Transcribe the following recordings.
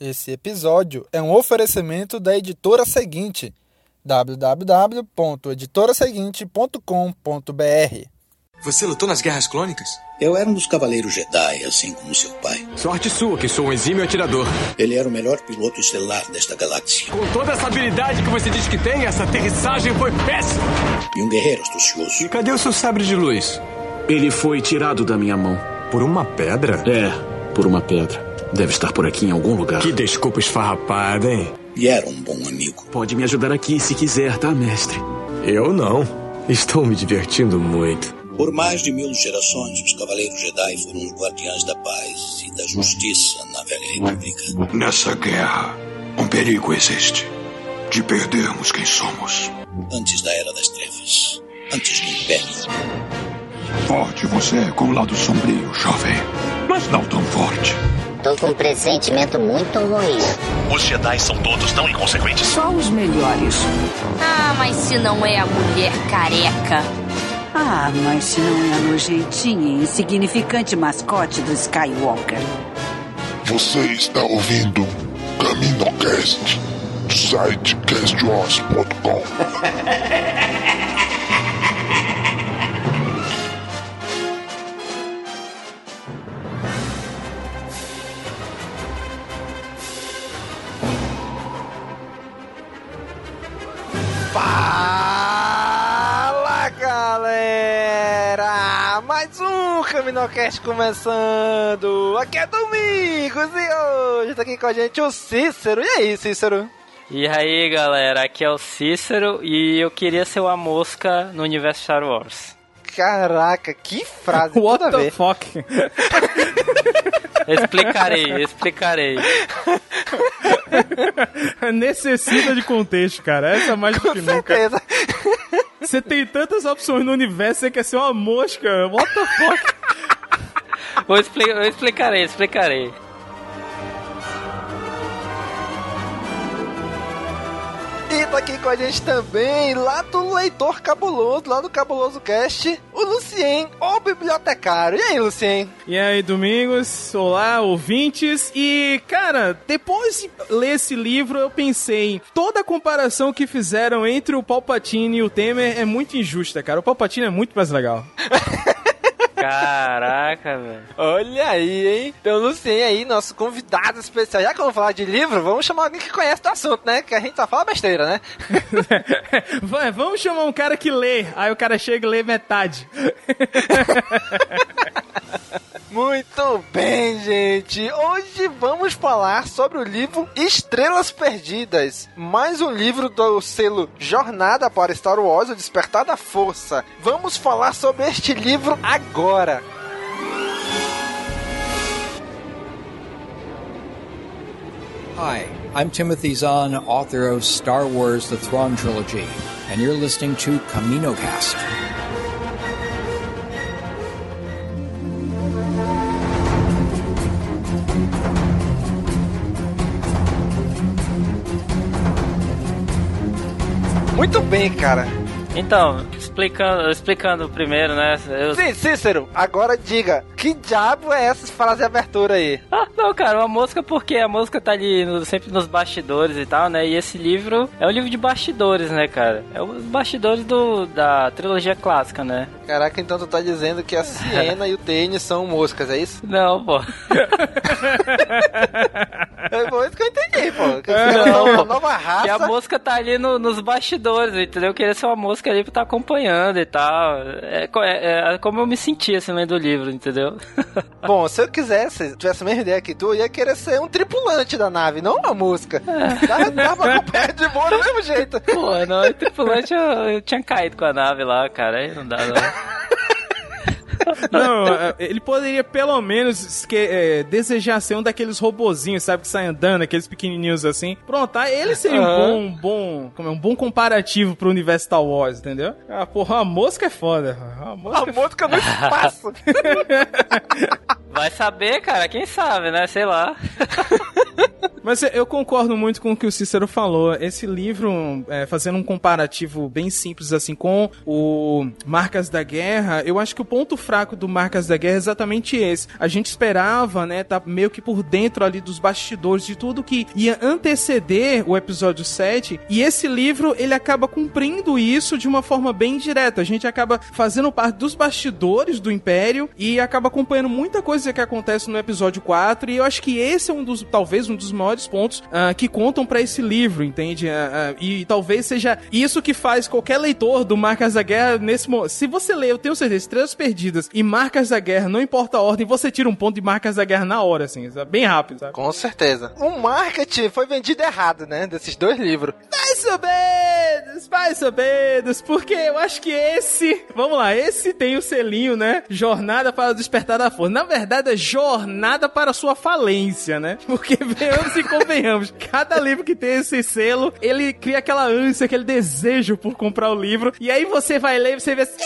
Esse episódio é um oferecimento da editora seguinte www.editoraseguinte.com.br. Você lutou nas guerras clônicas? Eu era um dos cavaleiros Jedi, assim como seu pai. Sorte sua, que sou um exímio atirador. Ele era o melhor piloto estelar desta galáxia. Com toda essa habilidade que você diz que tem, essa aterrissagem foi péssima. E um guerreiro astucioso. E cadê o seu sabre de luz? Ele foi tirado da minha mão. Por uma pedra? É, por uma pedra. Deve estar por aqui em algum lugar. Que desculpa esfarrapada, hein? E era um bom amigo. Pode me ajudar aqui se quiser, tá, mestre? Eu não. Estou me divertindo muito. Por mais de mil gerações, os Cavaleiros Jedi foram os guardiães da paz e da justiça na Velha República. Nessa guerra, um perigo existe. De perdermos quem somos. Antes da Era das Trevas. Antes do Império. Forte você é com o lado sombrio, jovem. Mas não tão forte. Tô com um pressentimento muito ruim. Os Jedi são todos tão inconsequentes. Só os melhores. Ah, mas se não é a mulher careca. Ah, mas se não é a nojentinha e insignificante mascote do Skywalker. Você está ouvindo CaminoCast do site castwars.com. Caminocast começando! Aqui é Domingos e hoje tá aqui com a gente o Cícero. E aí, Cícero? E aí, galera, aqui é o Cícero e eu queria ser uma mosca no universo Star Wars. Caraca, que frase! What toda the vez. fuck? Explicarei, explicarei. Necessita de contexto, cara. Essa é mais do Com que nunca. Você tem tantas opções no universo, você quer ser uma mosca. What the fuck? Vou expli eu explicarei, explicarei. E tá aqui com a gente também, lá do Leitor Cabuloso, lá do Cabuloso Cast, Lucien, o bibliotecário. E aí, Lucien? E aí, Domingos? Olá, ouvintes. E, cara, depois de ler esse livro, eu pensei, toda a comparação que fizeram entre o Palpatine e o Temer é muito injusta, cara. O Palpatine é muito mais legal. Caraca, velho. Olha aí, hein? Então, Lucien aí, nosso convidado especial. Já que vamos falar de livro, vamos chamar alguém que conhece do assunto, né? Que a gente só fala besteira, né? Vai, vamos chamar um cara que lê. Aí o cara chega e lê metade. Muito bem, gente. Hoje vamos falar sobre o livro Estrelas Perdidas. Mais um livro do selo Jornada para Star Wars, O Despertar da Força. Vamos falar sobre este livro agora. Hi, I'm Timothy Zahn, author of Star Wars The Thrawn Trilogy, and you're listening to CaminoCast. Muito bem, cara. Então, explicando, explicando primeiro, né? Eu... Sim, Cícero, agora diga, que diabo é essa frase de abertura aí? Ah, não, cara, uma mosca porque a mosca tá ali no- sempre nos bastidores e tal, né? E esse livro é um livro de bastidores, né, cara? É os bastidores do, da trilogia clássica, né? Caraca, então tu tá dizendo que a Siena e o TN são moscas, é isso? Não, pô. É bom isso que eu entendi, pô. Que não. nova raça. Que a mosca tá ali no- nos bastidores, entendeu? Eu queria ser uma mosca ali pra estar acompanhando e tal. É, co- é- é como eu me sentia assim lendo o livro, entendeu? Bom, se eu quisesse, tivesse a mesma ideia que tu, eu ia querer ser um tripulante da nave, não uma mosca. Dava, dava pra acompanhar de boa do mesmo jeito. Pô, não, o tripulante eu, eu tinha caído com a nave lá, cara. Aí não dá, não. Não, é, ele poderia pelo menos é, desejar ser um daqueles robozinhos, sabe, que saem andando, aqueles pequenininhos assim. Pronto, aí ele seria um Aham. bom, um bom, como é, um bom comparativo pro universo Star Wars, entendeu? Ah, porra, a mosca é foda. A mosca, A mosca no espaço. Vai saber, cara, quem sabe, né? Sei lá. Mas eu concordo muito com o que o Cícero falou. Esse livro, é, fazendo um comparativo bem simples assim com o Marcas da Guerra, eu acho que o ponto fraco do Marcas da Guerra é exatamente esse. A gente esperava, né, tá meio que por dentro ali dos bastidores de tudo que ia anteceder o episódio 7, e esse livro, ele acaba cumprindo isso de uma forma bem direta. A gente acaba fazendo parte dos bastidores do Império e acaba acompanhando muita coisa que acontece no episódio 4, e eu acho que esse é um dos, talvez, um dos maiores pontos uh, que contam para esse livro, entende? Uh, e talvez seja isso que faz qualquer leitor do Marcas da Guerra nesse momento. Se você lê, eu tenho certeza, Estrelas Perdidas e Marcas da Guerra, não importa a ordem, você tira um ponto de Marcas da Guerra na hora, assim, sabe? bem rápido, sabe? Com certeza. O marketing foi vendido errado, né? Desses dois livros. Mais ou menos, mais ou menos, porque eu acho que esse, vamos lá, esse tem o selinho, né? Jornada para o despertar da força. Na verdade, é jornada para a sua falência, né? Porque venhamos e convenhamos, cada livro que tem esse selo, ele cria aquela ânsia, aquele desejo por comprar o livro, e aí você vai ler e você vê assim,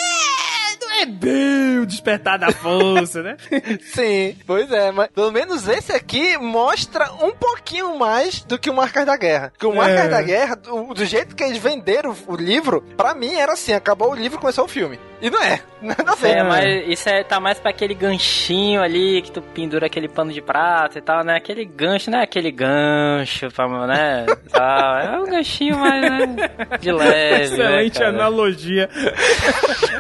é, é bem o despertar da força, né? Sim, pois é, mas pelo menos esse aqui mostra um pouquinho mais do que o Marcas da Guerra. Porque o Marcas É. da Guerra, do, do jeito que eles venderam o livro, pra mim era assim, acabou o livro, começou o filme. E não é, nada a ver. É, mas isso é, tá mais pra aquele ganchinho ali que tu pendura aquele pano de prata e tal, né? Aquele gancho, não é aquele gancho, pra, né? Tal. É um ganchinho mais, né? De leve. Excelente né, cara? analogia.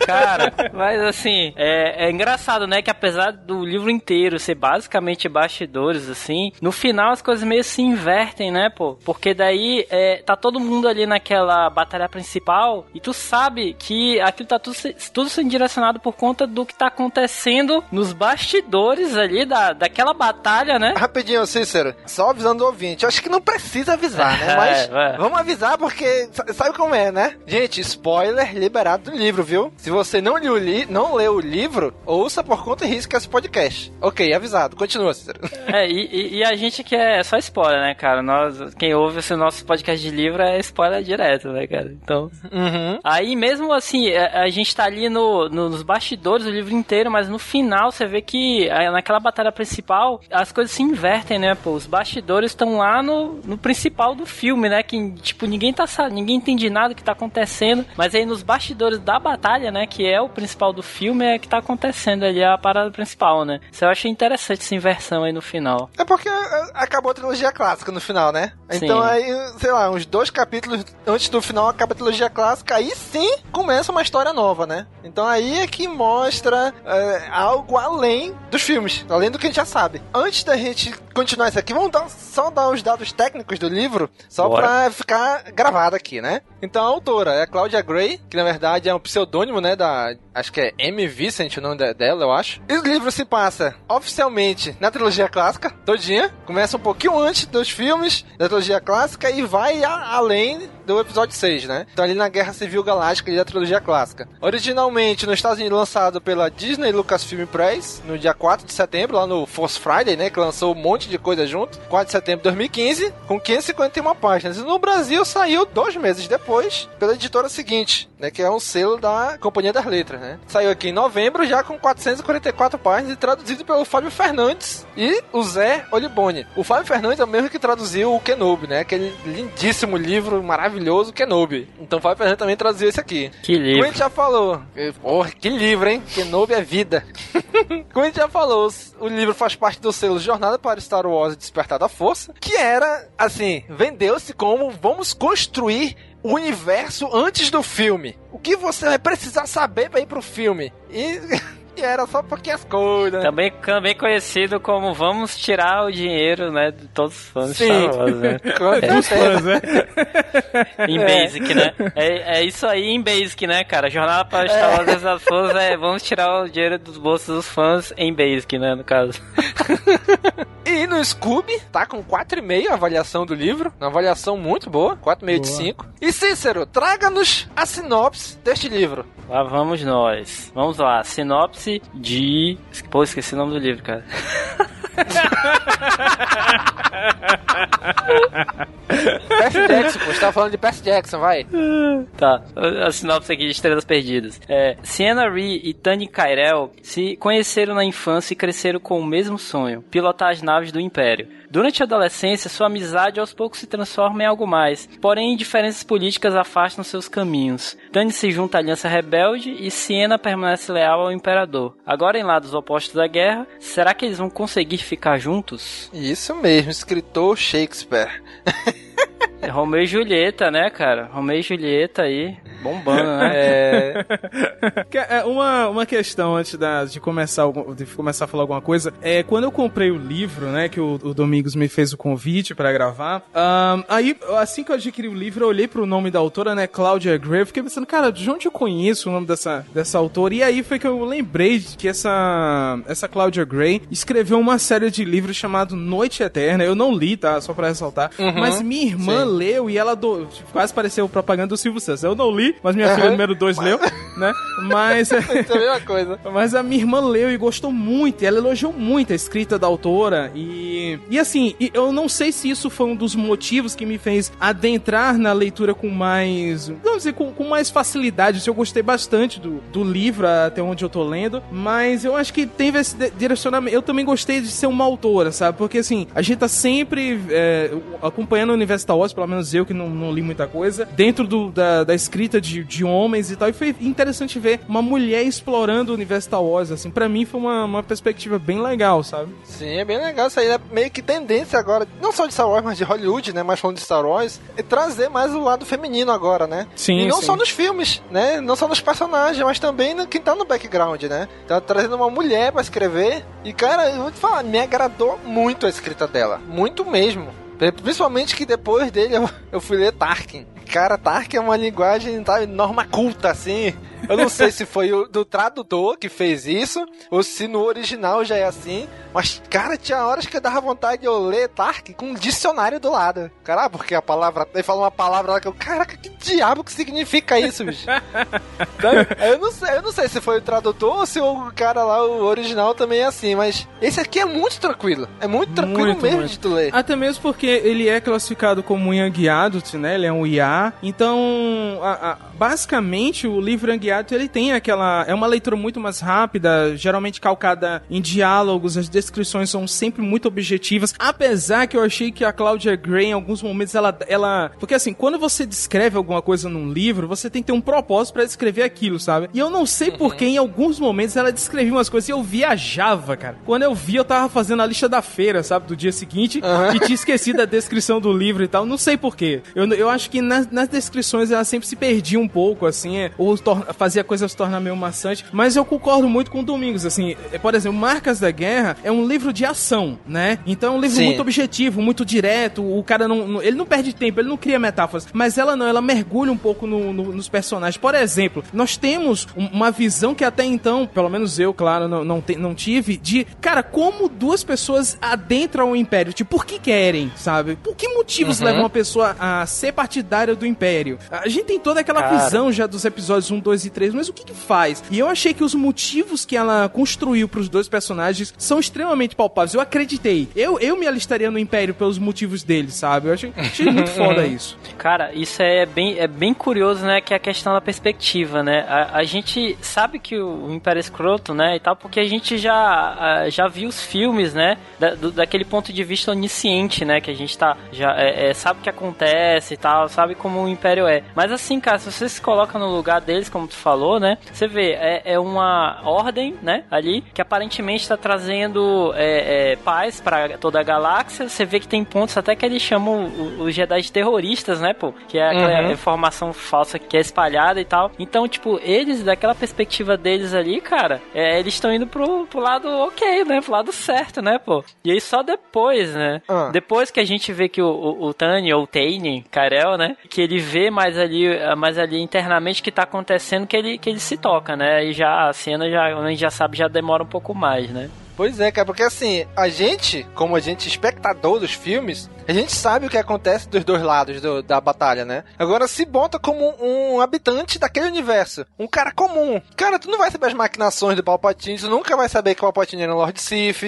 Cara, mas assim, é, é engraçado, né? Que apesar do livro inteiro ser basicamente bastidores, assim, no final as coisas meio se invertem, né, pô? Porque daí é, tá todo mundo ali naquela batalha principal e tu sabe que aquilo tá tudo, tudo sendo direcionado por conta do que tá acontecendo nos bastidores ali da, daquela batalha, né? Rapidinho, Cícero, só avisando o ouvinte. Eu acho que não precisa avisar, né? É, Mas vai. vamos avisar porque sa- sabe como é, né? Gente, spoiler liberado do livro, viu? Se você não leu o, li não leu o livro, ouça por conta e risco esse podcast. Ok, avisado. Continua, Cícero. É, e, e- a gente que é só spoiler, né, cara? Nós, quem ouve esse nosso podcast de livro é spoiler direto, né, cara? Então. Uhum. Aí mesmo assim, a, a gente tá ali no, no- nos bastidores do livro inteiro, mas no final você vê que ah, naquela batalha principal as coisas se invertem, né, pô? Os bastidores estão lá no, no principal do filme, né? Que, tipo, ninguém tá ninguém entende nada do que tá acontecendo, mas aí nos bastidores da batalha, né, que é o principal do filme, é que tá acontecendo ali a parada principal, né? Isso eu achei interessante essa inversão aí no final. É porque é, acabou a trilogia clássica no final, né? Então Sim. aí, sei lá, uns dois capítulos antes do final acaba a trilogia clássica, aí sim começa uma história nova, né? Então aí é que mostra é, algo além dos filmes, além do que a gente já sabe. Antes da gente continuar isso aqui, vamos dar- só dar os dados técnicos do livro, só Bora. pra ficar gravado aqui, né? Então a autora é a Claudia Gray, que na verdade é um pseudônimo, né, da... Acho que é M. Vincent o nome de- dela, eu acho. E o livro se passa oficialmente na trilogia clássica, todinha. Começa um pouquinho antes dos filmes da trilogia clássica e vai a- do episódio 6, né? Então ali na Guerra Civil Galáctica da trilogia clássica. Originalmente nos Estados Unidos lançado pela Disney Lucasfilm Press no dia 4 de setembro, lá no Force Friday, né? Que lançou um monte de coisa junto. 4 de setembro de 2015, com 551 páginas. E no Brasil saiu dois meses depois pela editora seguinte, né? Que é um selo da Companhia das Letras, né? Saiu aqui em novembro já com 444 páginas e traduzido pelo Fábio Fernandes e o Zé Oliboni. O Fábio Fernandes é o mesmo que traduziu o Kenobi, né? Aquele lindíssimo livro maravilhoso Kenobi. Então o Fábio Fernandes também traduziu esse aqui. Que Como a livro. gente já falou, porra, que livro, hein? Kenobi é vida. Como a gente já falou, o livro faz parte do selo Jornada para Star Wars Despertar da Força, que era, assim, vendeu-se como vamos construir o universo antes do filme. O que você vai precisar saber para ir pro filme? E, e era só pouquinhas coisas. Também, também conhecido como Vamos Tirar o Dinheiro, né? De todos os fãs de Sim. Star Wars, né? Com certeza. Em É. Basic, né? É, é isso aí em Basic, né, cara? Jornada para Star Wars das fãs é vamos tirar o dinheiro dos bolsos dos fãs em Basic, né, no caso. E no Scooby, tá com 4,5 a avaliação do livro. Uma avaliação muito boa, 4,5 de Boa. 5. E Cícero, traga-nos a sinopse deste livro. Lá vamos nós. Vamos lá, sinopse de... Pô, esqueci o nome do livro, cara. Percy Jackson, pô, você tava falando de Percy Jackson, vai. Tá, a sinopse aqui de Estrelas Perdidas. É, Sienna Ree e Tani Kyrell se conheceram na infância e cresceram com o mesmo sonho, pilotar as naves do Império. Durante a adolescência, sua amizade aos poucos se transforma em algo mais. Porém, diferenças políticas afastam seus caminhos. Dani se junta à Aliança Rebelde e Siena permanece leal ao Imperador. Agora em lados opostos da guerra, será que eles vão conseguir ficar juntos? Isso mesmo, escritor Shakespeare. É Romeu e Julieta, né, cara? Romeu e Julieta aí, bombando, né? É. É, Uma, uma questão antes da, de, começar, de começar a falar alguma coisa. É, quando eu comprei o livro, né, que o, o Domingos me fez o convite pra gravar, ahn, aí, assim que eu adquiri o livro, eu olhei pro nome da autora, né, Claudia Gray, eu fiquei pensando, cara, de onde eu conheço o nome dessa, dessa autora? E aí foi que eu lembrei de que essa, essa Claudia Gray escreveu uma série de livros chamado Noite Eterna. Eu não li, tá? Só pra ressaltar. Uhum. Mas minha irmã Sim. Leu e ela do, tipo, quase pareceu propaganda do Silvio Santos. Eu não li, mas minha filha Aham. número 2 leu, né? Mas. Isso é a mesma coisa. Mas a minha irmã leu e gostou muito. E ela elogiou muito a escrita da autora. E, e assim, eu não sei se isso foi um dos motivos que me fez adentrar na leitura com mais. Vamos dizer, com, com mais facilidade. Assim, Eu gostei bastante do, do livro até onde eu tô lendo. Mas eu acho que teve esse direcionamento. Eu também gostei de ser uma autora, sabe? Porque assim, a gente tá sempre é, acompanhando o universo Star Wars, pelo menos eu que não, não li muita coisa, dentro do, da, da escrita de, de homens e tal. E foi interessante ver uma mulher explorando o universo Star Wars, assim. Pra mim foi uma, uma perspectiva bem legal, sabe? Sim, é bem legal. Isso aí é meio que tendência agora, não só de Star Wars, mas de Hollywood, né? Mas falando de Star Wars, é trazer mais o lado feminino agora, né? Sim, E não sim. só nos filmes, né? Não só nos personagens, mas também no, quem tá no background, né? Tá trazendo uma mulher pra escrever. E, cara, eu vou te falar, me agradou muito a escrita dela. Muito mesmo. Principalmente que depois dele eu, eu fui ler Tarkin. Cara, Tarkin é uma linguagem, tá, norma culta, assim. Eu não sei se foi o do tradutor que fez isso, ou se no original já é assim. Mas, cara, tinha horas que eu dava vontade de eu ler Tarkin com um dicionário do lado. Cara, ah, porque a palavra. Ele fala uma palavra lá que eu. Caraca, que diabo que significa isso, bicho? Eu, não sei, eu não sei se foi o tradutor ou se o cara lá, o original, também é assim. Mas esse aqui é muito tranquilo. É muito tranquilo Muito, mesmo muito. de tu ler. Até mesmo porque ele é classificado como um Adult, né? Ele é um IA. Então, a- a- basicamente, o livro Young Ele tem aquela... É uma leitura muito mais rápida, geralmente calcada em diálogos, as descrições são sempre muito objetivas. Apesar que eu achei que a Claudia Gray, em alguns momentos, ela... ela porque assim, quando você descreve alguma coisa num livro, você tem que ter um propósito pra descrever aquilo, sabe? E eu não sei porque em alguns momentos ela descrevia umas coisas e eu viajava, cara. Quando eu vi, eu tava fazendo a lista da feira, sabe? Do dia seguinte e tinha esquecido a descrição do livro e tal. Não sei porquê. Eu, eu acho que nas, nas descrições ela sempre se perdia um pouco, assim, ou tor- fazia a coisa se tornar meio maçante. Mas eu concordo muito com o Domingos, assim. é, Por exemplo, Marcas da Guerra é um livro de ação, né? Então é um livro Sim. muito objetivo, muito direto. O cara não, Ele não perde tempo, ele não cria metáforas. Mas ela não, ela mergulha um pouco no- no- nos personagens. Por exemplo, nós temos um- uma visão que até então, pelo menos eu, claro, não, não, te- não tive, de, cara, como duas pessoas adentram o Império. Tipo, por que querem, sabe? Por que motivos Uhum. levam uma pessoa a ser partidária do Império? A gente tem toda aquela Cara. visão já dos episódios 1, 2 e 3, mas o que que faz? E eu achei que os motivos que ela construiu pros dois personagens são extremamente palpáveis. Eu acreditei. Eu, eu me alistaria no Império pelos motivos deles, sabe? Eu achei, achei muito foda isso. Cara, isso é bem, é bem curioso, né? Que é a questão da perspectiva, né? A, a gente sabe que o Império é escroto, né? E tal, porque a gente já, a- já viu os filmes, né? Da, do- daquele ponto de vista onisciente, né? Que a gente tá, já é, é, sabe o que acontece e tal, sabe como o Império é. Mas assim, cara, se você se coloca no lugar deles, como tu falou, né? Você vê, é, é uma ordem, né? Ali, que aparentemente tá trazendo é, é, paz pra toda a galáxia. Você vê que tem pontos até que eles chamam os Jedi de terroristas, né, pô? Que é aquela Uhum. informação falsa que é espalhada e tal. Então, tipo, eles, daquela perspectiva deles ali, cara, é, eles estão indo pro, pro lado ok, né? Pro lado certo, né, pô? E aí só depois, né? Ah. Depois que a gente vê que o, o, o Tani, ou Tane, Karel, né? Que ele vê mais ali, mais ali internamente o que tá acontecendo, que ele, que ele se toca, né? E já a cena, já, a gente já sabe, já demora um pouco mais, né? Pois é, cara, porque assim, a gente, como a gente espectador dos filmes, A gente sabe o que acontece dos dois lados do, da batalha, né? Agora se bota como um habitante daquele universo, um cara comum. Cara, tu não vai saber as maquinações do Palpatine, tu nunca vai saber que o Palpatine era um Lord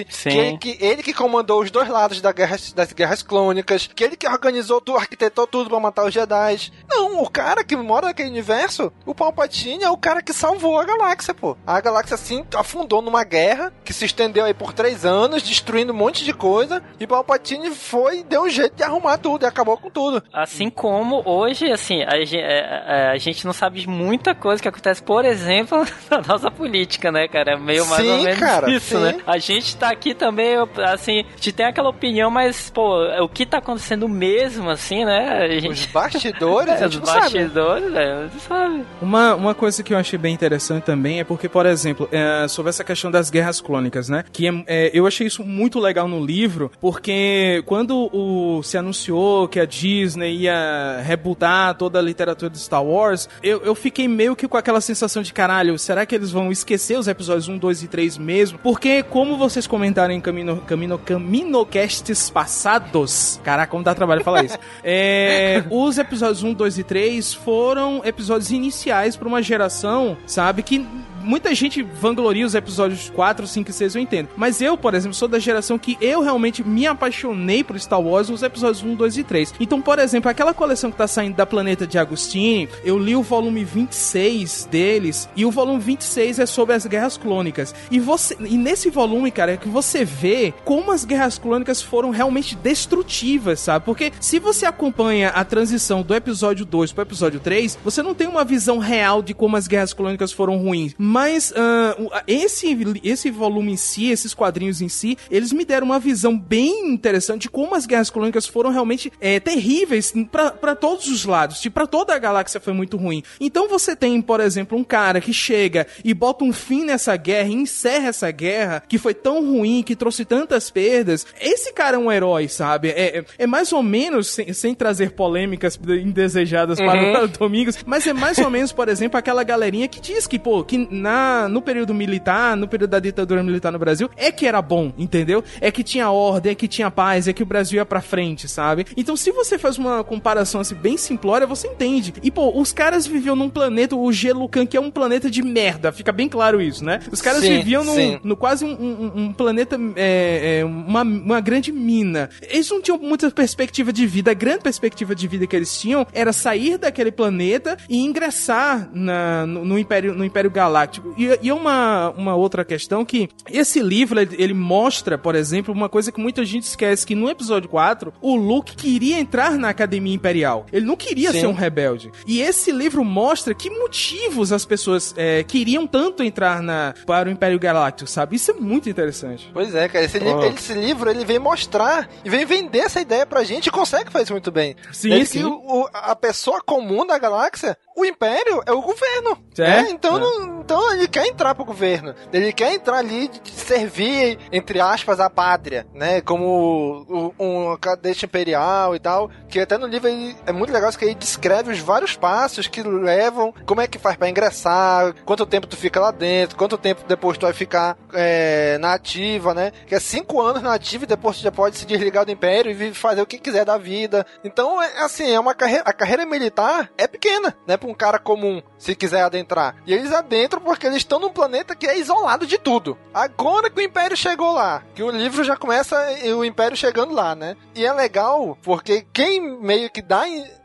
Sim. que ele, que ele que comandou os dois lados da guerra, das guerras clônicas, que ele que organizou tudo, arquitetou tudo pra matar os Jedi. Não, o cara que mora naquele universo, o Palpatine é o cara que salvou a galáxia, pô. A galáxia assim afundou numa guerra que se estendeu aí por três anos, destruindo um monte de coisa, e Palpatine foi e deu um jeito de arrumar tudo e acabou com tudo. Assim como hoje, assim, a, ge- é, é, a gente não sabe muita coisa que acontece, por exemplo, na nossa política, né, cara? É meio mais ou Sim, menos cara, isso, sim. né? A gente tá aqui também, assim, a gente tem aquela opinião, mas, pô, o que tá acontecendo mesmo, assim, né? A gente... Os bastidores, a é, gente os não sabe. bastidores, né? Não sabe. Uma, uma coisa que eu achei bem interessante também é porque, por exemplo, é, sobre essa questão das guerras clônicas, né? Que é, é, eu achei isso muito legal no livro, porque quando o, se anunciou que a Disney ia rebutar toda a literatura de Star Wars, eu, eu fiquei meio que com aquela sensação de caralho, será que eles vão esquecer os episódios 1, 2 e 3 mesmo? Porque, como vocês comentaram em Camino, Camino, Caminocasts passados, caraca, como dá trabalho falar isso, é, os episódios 1, 2 e 3 foram episódios iniciais para uma geração, sabe, que muita gente vangloria os episódios 4, 5 e 6, eu entendo. Mas eu, por exemplo, sou da geração que eu realmente me apaixonei por Star Wars nos episódios 1, 2 e 3. Então, por exemplo, aquela coleção que tá saindo da Planeta de Agostini, eu li o volume 26 deles, e o volume 26 é sobre as guerras clônicas. E você e nesse volume, cara, é que você vê como as guerras clônicas foram realmente destrutivas, sabe? Porque se você acompanha a transição do episódio 2 pro episódio 3, você não tem uma visão real de como as guerras clônicas foram ruins. Mas o- esse, esse volume em si, esses quadrinhos em si, eles me deram uma visão bem interessante de como as guerras clônicas foram realmente é, terríveis para todos os lados. Tipo, pra toda a galáxia foi muito ruim. Então você tem, por exemplo, um cara que chega e bota um fim nessa guerra, e encerra essa guerra que foi tão ruim, que trouxe tantas perdas. Esse cara é um herói, sabe? É, é, é mais ou menos, sem, sem trazer polêmicas indesejadas para Uhum. o Domingos, mas é mais ou menos, por exemplo, aquela galerinha que diz que, pô, que na, no período militar, no período da ditadura militar no Brasil, é que era bom, entendeu? É que tinha ordem, é que tinha paz, é que o Brasil ia pra frente, sabe? Então, se você faz uma comparação assim bem simplória, você entende. E, pô, os caras viviam num planeta, o Gelucan, que é um planeta de merda, fica bem claro isso, né? Os caras Sim, viviam num, sim. no quase um, um- um planeta, é, é, uma, uma grande mina. Eles não tinham muita perspectiva de vida. A grande perspectiva de vida que eles tinham era sair daquele planeta e ingressar na, no, no Império, no Império Galáctico. E, e uma, uma outra questão que esse livro, ele, ele mostra, por exemplo, uma coisa que muita gente esquece, que no episódio 4, o Luke queria entrar na Academia Imperial. Ele não queria Sim. ser um rebelde. E esse livro mostra que motivos as pessoas é, queriam tanto entrar na, para o Império Galáctico, sabe? Isso é muito interessante. Pois é, cara. Esse, li- Oh. esse livro ele vem mostrar e vem vender essa ideia pra gente e consegue fazer isso muito bem. Sim, Ele sim. Que o- o- a pessoa comum da galáxia, o Império é o governo. É? né? Então, É. não- então ele quer entrar pro governo. Ele quer entrar ali de servir, entre aspas, a pátria, né? Como o- o- um cadete imperial e tal. Que até no livro ele, é muito legal isso que ele descreve os vários passos que levam, como é que faz pra ingressar, quanto tempo tu fica lá dentro, quanto tempo depois tu vai ficar é, na ativa, né? Que é cinco anos na ativa e depois tu já pode se desligar do império e fazer o que quiser da vida. Então, é assim, é uma carreira, a carreira militar é pequena, né? Um cara comum, se quiser adentrar. E eles adentram porque eles estão num planeta que é isolado de tudo. Agora que o império chegou lá, que o livro já começa o império chegando lá, né? E é legal porque quem meio que dá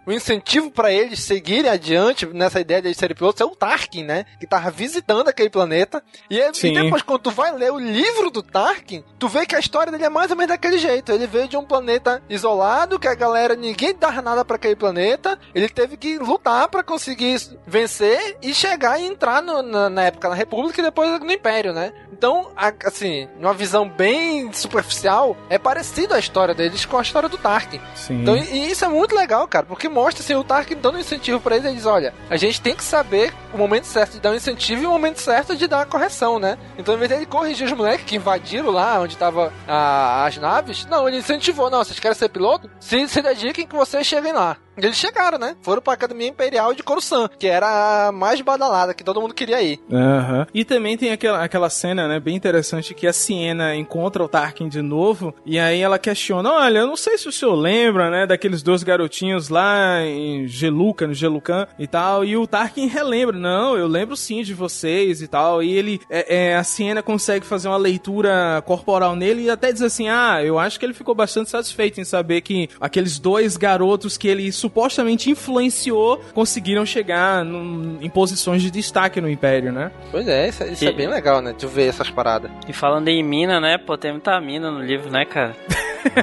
o incentivo pra eles seguirem adiante nessa ideia de serem pilotos é o Tarkin, né? Que tava visitando aquele planeta. E, é- e depois, quando tu vai ler o livro do Tarkin, tu vê que a história dele é mais ou menos daquele jeito. Ele veio de um planeta isolado, que a galera, ninguém dava nada pra aquele planeta. Ele teve que lutar pra conseguir vencer e chegar e entrar no- na, na época na República e depois no Império, né? Então, a- assim, numa visão bem superficial, é parecido a história deles com a história do Tarkin. Sim. Então, e e isso é muito legal, cara, porque mostra assim, o Tarkin dando um incentivo pra eles, ele diz, olha, a gente tem que saber o momento certo de dar um incentivo e o momento certo de dar a correção, né? Então, em vez dele corrigir os moleques que invadiram lá onde tava as naves, não, ele incentivou, não, vocês querem ser piloto? Se, se dediquem que vocês cheguem lá. Eles chegaram, né? Foram pra Academia Imperial de Coruscant, que era a mais badalada, que todo mundo queria ir. Aham. E também tem aquela, aquela cena, né, bem interessante, que a Siena encontra o Tarkin de novo, e aí ela questiona, olha, eu não sei se o senhor lembra, né, daqueles dois garotinhos lá em Geluca, no Gelucan e tal, e o Tarkin relembra, não, eu lembro sim de vocês e tal, e ele, é, é, a Siena consegue fazer uma leitura corporal nele e até diz assim, ah, eu acho que ele ficou bastante satisfeito em saber que aqueles dois garotos que ele supostamente influenciou conseguiram chegar num- em posições de destaque no Império, né? Pois é, isso, isso é E- bem legal, né? De ver essas paradas. E falando em mina, né? Pô, tem muita mina no livro, né, cara?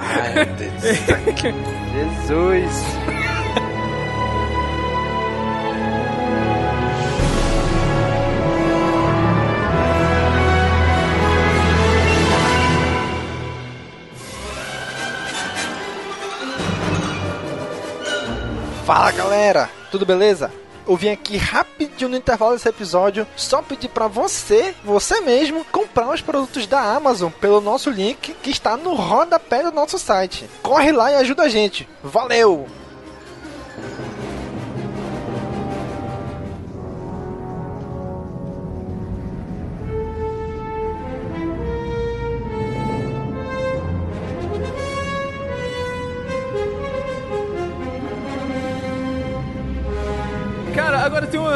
Ai, meu Deus. Jesus. Fala galera, tudo beleza? Eu vim aqui rapidinho no intervalo desse episódio só pedir pra você, você mesmo, comprar os produtos da Amazon pelo nosso link que está no rodapé do nosso site. Corre lá e ajuda a gente. Valeu!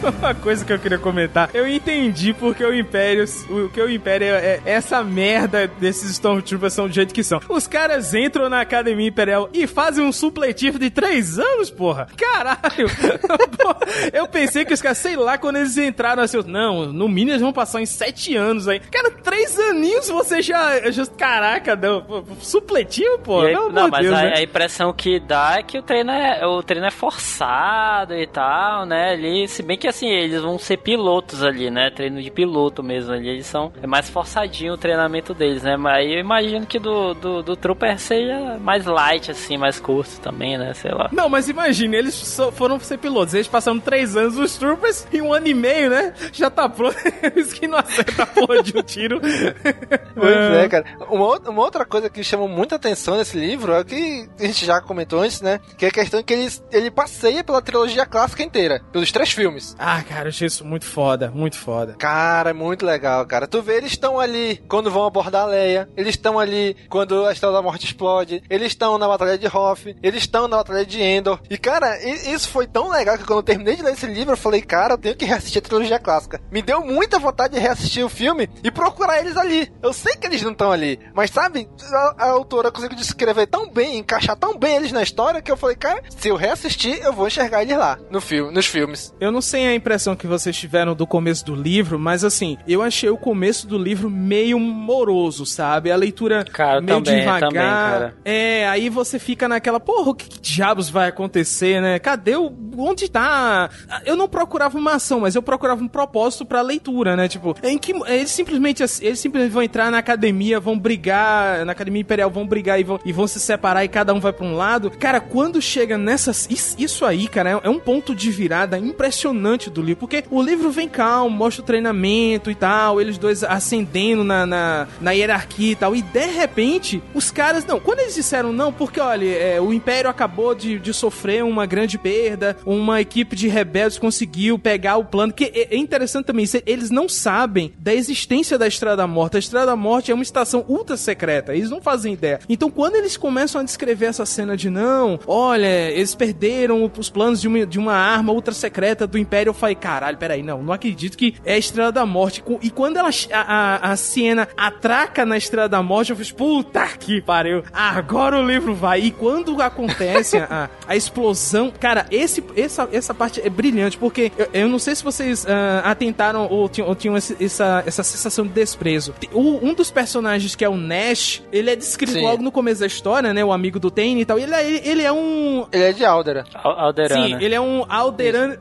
uma, coisa que eu queria comentar. Eu entendi porque o Império, o que o Império é, é essa merda desses Stormtroopers são do jeito que são. Os caras entram na Academia Imperial e fazem um supletivo de três anos, porra. Caralho. Eu pensei que os caras, sei lá, quando eles entraram assim, não, no mínimo eles vão passar em sete anos aí. Cara, três aninhos você já, já caraca, não, supletivo. E aí- não, de mas Deus, a, né? a impressão que dá é que o treino é, o treino é forçado e tal, né? Ali, se bem que assim, eles vão ser pilotos ali, né? Treino de piloto mesmo ali. Eles são. É mais forçadinho o treinamento deles, né? Mas eu imagino que do, do, do Trooper seja mais light, assim, mais curto também, né? Sei lá. Não, mas imagine, eles só foram ser pilotos. Eles passaram três anos os Troopers em um ano e meio, né? Já tá pronto. Eles que não acertam a porra de um tiro. Pois é, cara. Uma, outra- uma outra coisa que chama muita atenção nesse livro é o que a gente já comentou antes, né? Que é a questão que ele, ele passeia pela trilogia clássica inteira, pelos três filmes. Ah, cara, eu achei isso muito foda, muito foda. Cara, é muito legal, cara. Tu vê, eles estão ali quando vão abordar a Leia, eles estão ali quando a Estrela da Morte explode, eles estão na Batalha de Hoth, eles estão na Batalha de Endor. E, cara, isso foi tão legal que quando eu terminei de ler esse livro, eu falei, cara, eu tenho que reassistir a trilogia clássica. Me deu muita vontade de reassistir o filme e procurar eles ali. Eu sei que eles não estão ali, mas sabe, a, a autora conseguiu descrever tão bem, encaixar tão bem eles na história que eu falei, cara, se eu reassistir, eu vou enxergar eles lá, no filme, nos filmes. Eu não sei a impressão que vocês tiveram do começo do livro, mas assim, eu achei o começo do livro meio moroso, sabe? A leitura Cara, meio também, devagar. também, cara. É, aí você fica naquela, porra, o que, que diabos vai acontecer, né? Cadê o. Onde tá? Eu não procurava uma ação, mas eu procurava um propósito pra leitura, né? Tipo, em que. Eles simplesmente, eles simplesmente vão entrar na academia, vão brigar, na academia imperial, vão brigar e vão, e vão se separar e cada um vai pra um lado. Cara, quando chega nessas. Isso, isso aí, cara, é, é um ponto de virada impressionante do livro, porque o livro vem calmo, mostra o treinamento e tal, eles dois ascendendo na, na, na hierarquia e tal, e de repente, os caras. Não, quando eles disseram não, porque olha, é, o Império acabou de, de sofrer uma grande perda, uma equipe de rebeldes conseguiu pegar o plano, que é, é interessante também, eles não sabem da existência da Estrada da Morte. A Estrada da Morte é uma estação ultra secreta, eles não fazem ideia. Então, quando eles começam a descrever essa cena de não, olha, eles perderam os planos de uma, de uma arma ultra secreta do Império, eu falei, caralho, peraí, não, não acredito que é a Estrela da Morte. E quando ela, a, a, a Siena atraca na Estrela da Morte, eu fiz, puta que pariu, agora o livro vai. E quando acontece a, a explosão, cara, esse, essa, essa parte é brilhante, porque eu, eu não sei se vocês ah, atentaram ou tinham, ou tinham esse- essa, essa sensação de desprezo. O- um dos personagens, que é o Nash, ele é descrito Sim. logo no começo da história, né? O amigo do Tane e tal. Ele, é- ele é um. Ele é de Aldera. Alderana. Sim, ele é um alderan,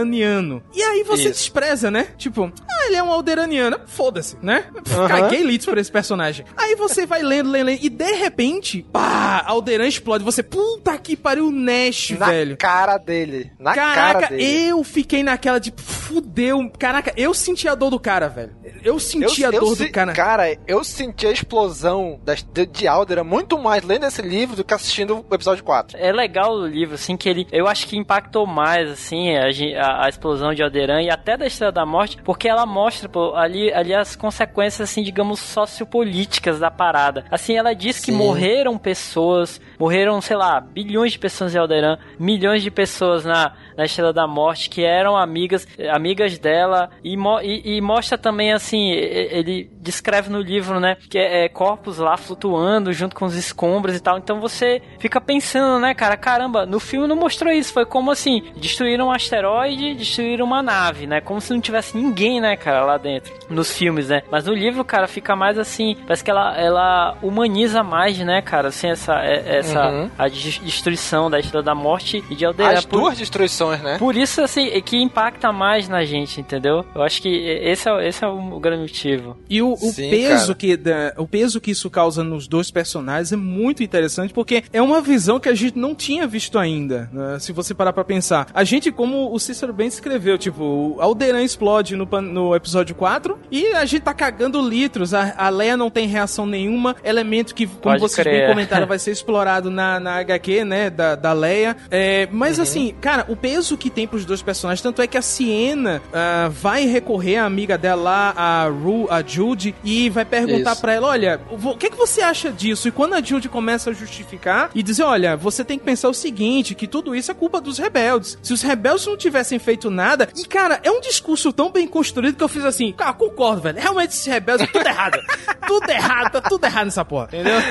alderaniano. E aí você Isso. despreza, né? Tipo, ah, ele é um alderaniano. Foda-se, né? Aham. Caguei litros por esse personagem. Aí você vai lendo, lendo, lendo, e de repente, pá, Alderan explode. Você, puta que pariu, Nash, Na velho. cara cara dele. Na Caraca, cara dele. eu fiquei naquela de fudeu. Caraca, eu senti a dor do cara, velho. Eu senti Eu- a eu dor se- do cara. Cara, eu senti a explosão das- de, de Alderan muito mais lendo esse livro do que assistindo o episódio 4. É legal o livro, assim, que ele. Eu acho que impactou mais, assim, a, a- a explosão de Alderan e até da Estrela da Morte, porque ela mostra, pô, ali, ali as consequências, assim, digamos, sociopolíticas da parada. Assim, ela diz que Sim. morreram pessoas, morreram, sei lá, bilhões de pessoas em Alderan, milhões de pessoas na, na Estrela da Morte que eram amigas, amigas dela, e, mo- e, e mostra também, assim, ele descreve no livro, né, que é, é corpos lá flutuando junto com os escombros e tal. Então você fica pensando, né, cara, caramba, no filme não mostrou isso. Foi como assim, destruíram um asteroide, destruíram uma nave, né? Como se não tivesse ninguém, né, cara, lá dentro. Nos filmes, né? Mas no livro, cara, fica mais assim, parece que ela, ela humaniza mais, né, cara, assim, essa, é- essa Uhum. a des- destruição da Estrela da Morte e de Alderan. As Por- duas destruições, né? por isso, assim, é que impacta mais na gente, entendeu? Eu acho que esse é, esse é o grande motivo. E o, o Sim, peso cara. que da- o peso que isso causa nos dois personagens é muito interessante porque é uma visão que a gente não tinha visto ainda. né? Se você parar pra pensar, a gente como o Cícero bem escreveu, tipo, o Alderan explode no, no episódio 4 e a gente tá cagando litros. A, a Leia não tem reação nenhuma, elemento que, como Pode vocês crer. bem comentaram, vai ser explorado na, na HQ, né, da, da Leia. É, mas assim, cara, o peso que tem pros dois personagens, tanto é que a Siena ah, vai recorrer à amiga dela lá, a Ru, a Jude, e vai perguntar Isso. pra ela, olha, o que, que você acha disso? E quando a Jude começa a justificar e dizer, olha, você tem que pensar o seguinte, que tudo isso é culpa dos rebeldes. Se os rebeldes não tivessem feito nada, e cara, é um discurso tão bem construído que eu fiz assim, cara, concordo, velho, realmente esses rebeldes, tudo errado. tudo errado, tá tudo errado nessa porra, entendeu?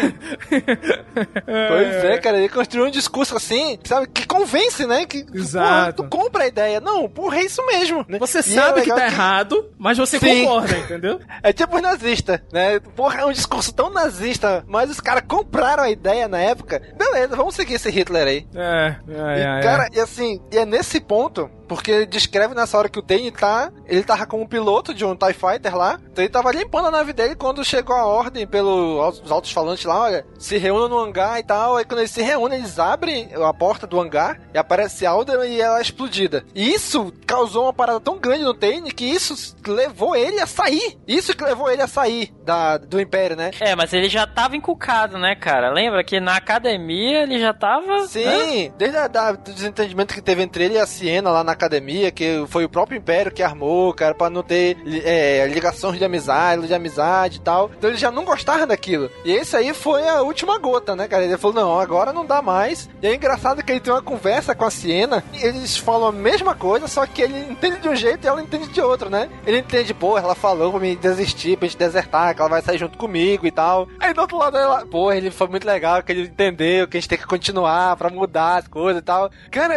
Pois é, cara, ele construiu um discurso assim, sabe, que convence, né? Que, que, Exato. tu compra a ideia. Não, porra, é isso mesmo. né? Você E é sabe que legal tá errado, mas você Sim. concorda, entendeu? É tipo os nazistas, né? Porra, é um discurso tão nazista, mas os caras compraram a ideia na época. Beleza, vamos seguir esse Hitler aí. É, é, E, é, cara, e assim, e é nesse ponto, porque descreve nessa hora que o Dane tá. Ele tava como piloto de um TIE Fighter lá. Então ele tava limpando a nave dele quando chegou a ordem pelos altos falantes lá, olha, se reúna no hangar e tal. Aí quando eles se reúnem, eles abrem a porta do hangar e aparece Alderan e ela é explodida. E isso causou uma parada tão grande no Dane que isso levou ele a sair. Isso que levou ele a sair da, do Império, né? É, mas ele já tava encucado, né, cara? Lembra que na academia ele já tava. Sim, né? desde a, da, do desentendimento que teve entre ele e a Siena lá na academia, que foi o próprio Império que armou, cara, pra não ter é, ligações de amizade, de amizade e tal. Então ele já não gostava daquilo. E esse aí foi a última gota, né, cara? Ele falou, não, agora não dá mais. E é engraçado que ele tem uma conversa com a Siena, e eles falam a mesma coisa, só que ele entende de um jeito e ela entende de outro, né? Ele entende, pô, ela falou pra me desistir, pra gente desertar, que ela vai sair junto comigo e tal. Aí do outro lado ela, pô, ele foi muito legal, que ele entendeu que a gente tem que continuar pra mudar as coisas e tal. Cara,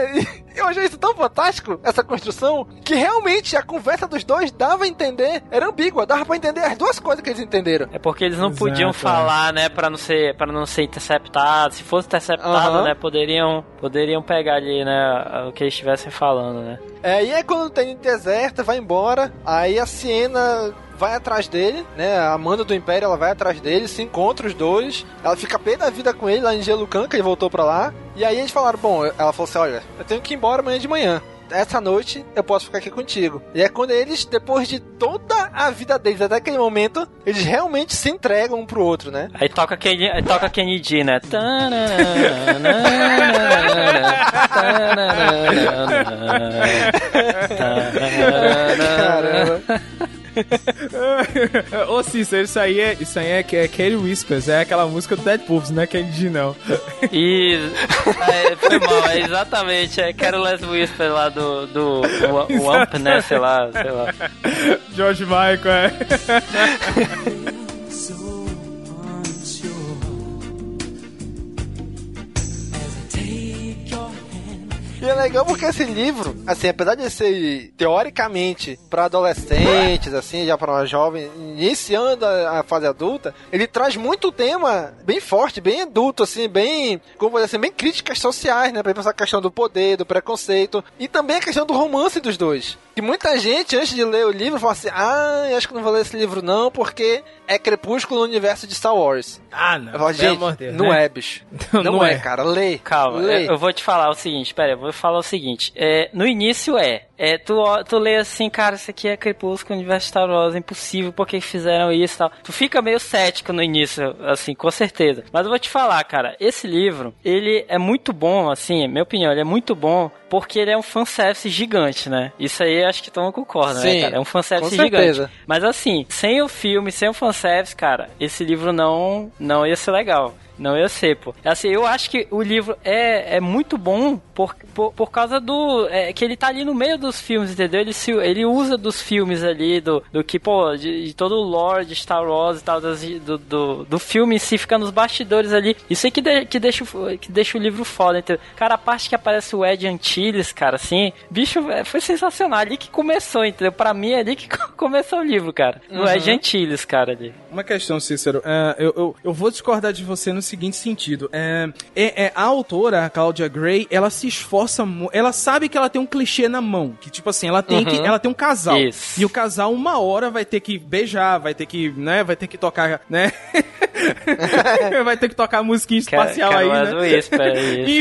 eu achei isso tão fantástico, essa construção, que realmente a conversa dos dois dava a entender, era ambígua, dava pra entender as duas coisas que eles entenderam. É porque eles não Exato, podiam é. falar, né, para não ser para não ser interceptado. Se fosse interceptado, Aham. né, poderiam poderiam pegar ali, né, o que eles estivessem falando, né? É, e aí quando tem deserta, vai embora, aí a Siena vai atrás dele, né? A Amanda do Império, ela vai atrás dele, se encontra os dois, ela fica pé da vida com ele lá em Gelucan, que ele voltou pra lá. E aí eles falaram, bom, ela falou assim, olha, eu tenho que ir embora amanhã de manhã. Essa noite eu posso ficar aqui contigo. E é quando eles, depois de toda a vida deles, até aquele momento, eles realmente se entregam um pro outro, né? Aí toca Kenny, aí toca Kenny G, né? Caramba. Ô Cícero, isso aí é, isso aí é, é Kelly Whispers, é aquela música do Deadpool, não é G, não. E é, foi mal, é exatamente, é Careless Whisper lá do, do Wa- Wamp, né? Sei lá, sei lá. George Michael, é. E é legal porque esse livro, assim, apesar de ser teoricamente para adolescentes, assim, já para uma jovem iniciando a, a fase adulta, ele traz muito tema bem forte, bem adulto, assim, bem, como dizer assim, bem críticas sociais, né? Pra pensar a questão do poder, do preconceito e também a questão do romance dos dois. Que muita gente, antes de ler o livro, fala assim: ah, eu acho que não vou ler esse livro não, porque é Crepúsculo no universo de Star Wars. Ah, não. Eu falo, gente, Deus, não né? é, bicho. Não, Não, não é, é. cara. Lê. Calma, lê. eu, eu vou te falar o seguinte, pera, eu vou falar o seguinte. É, no início é. É, tu, tu lê assim, cara, isso aqui é Crepúsculo, Universo Star Wars, é impossível, por que fizeram isso e tal. Tu fica meio cético no início, assim, com certeza. Mas eu vou te falar, cara, esse livro, ele é muito bom, assim, minha opinião, ele é muito bom porque ele é um fanservice gigante, né? Isso aí acho que todo mundo concorda, né, Sim, né, cara? É um fanservice com gigante. certeza. Mas assim, sem o filme, sem o fanservice, cara, esse livro não, não ia ser legal. Não ia ser, pô. Assim, eu acho que o livro é, é muito bom por, por, por causa do. É, que ele tá ali no meio dos filmes, entendeu? Ele, se, ele usa dos filmes ali, do, do que, pô, de, de todo o lore de Star Wars e tal, das, do, do, do filme em si, fica nos bastidores ali. Isso aí que, de, que, deixa, o- que deixa o livro foda, entendeu? Cara, a parte que aparece o Ed Antilles, cara, assim, bicho, é, foi sensacional. Ali que começou, entendeu? Pra mim, é ali que começou o livro, cara. O Uhum. Ed Antilles, cara, ali. Uma questão, Cícero. É, eu, eu, eu vou discordar de você no seguinte sentido. É, é, é, a autora, a Claudia Gray, ela se esforça. Ela sabe que ela tem um clichê na mão. Que, tipo assim, ela tem Uhum. que. Ela tem um casal. Isso. E o casal, uma hora, vai ter que beijar, vai ter que. né? Vai ter que tocar, né? vai ter que tocar musiquinha espacial Quero aí, né? um isso.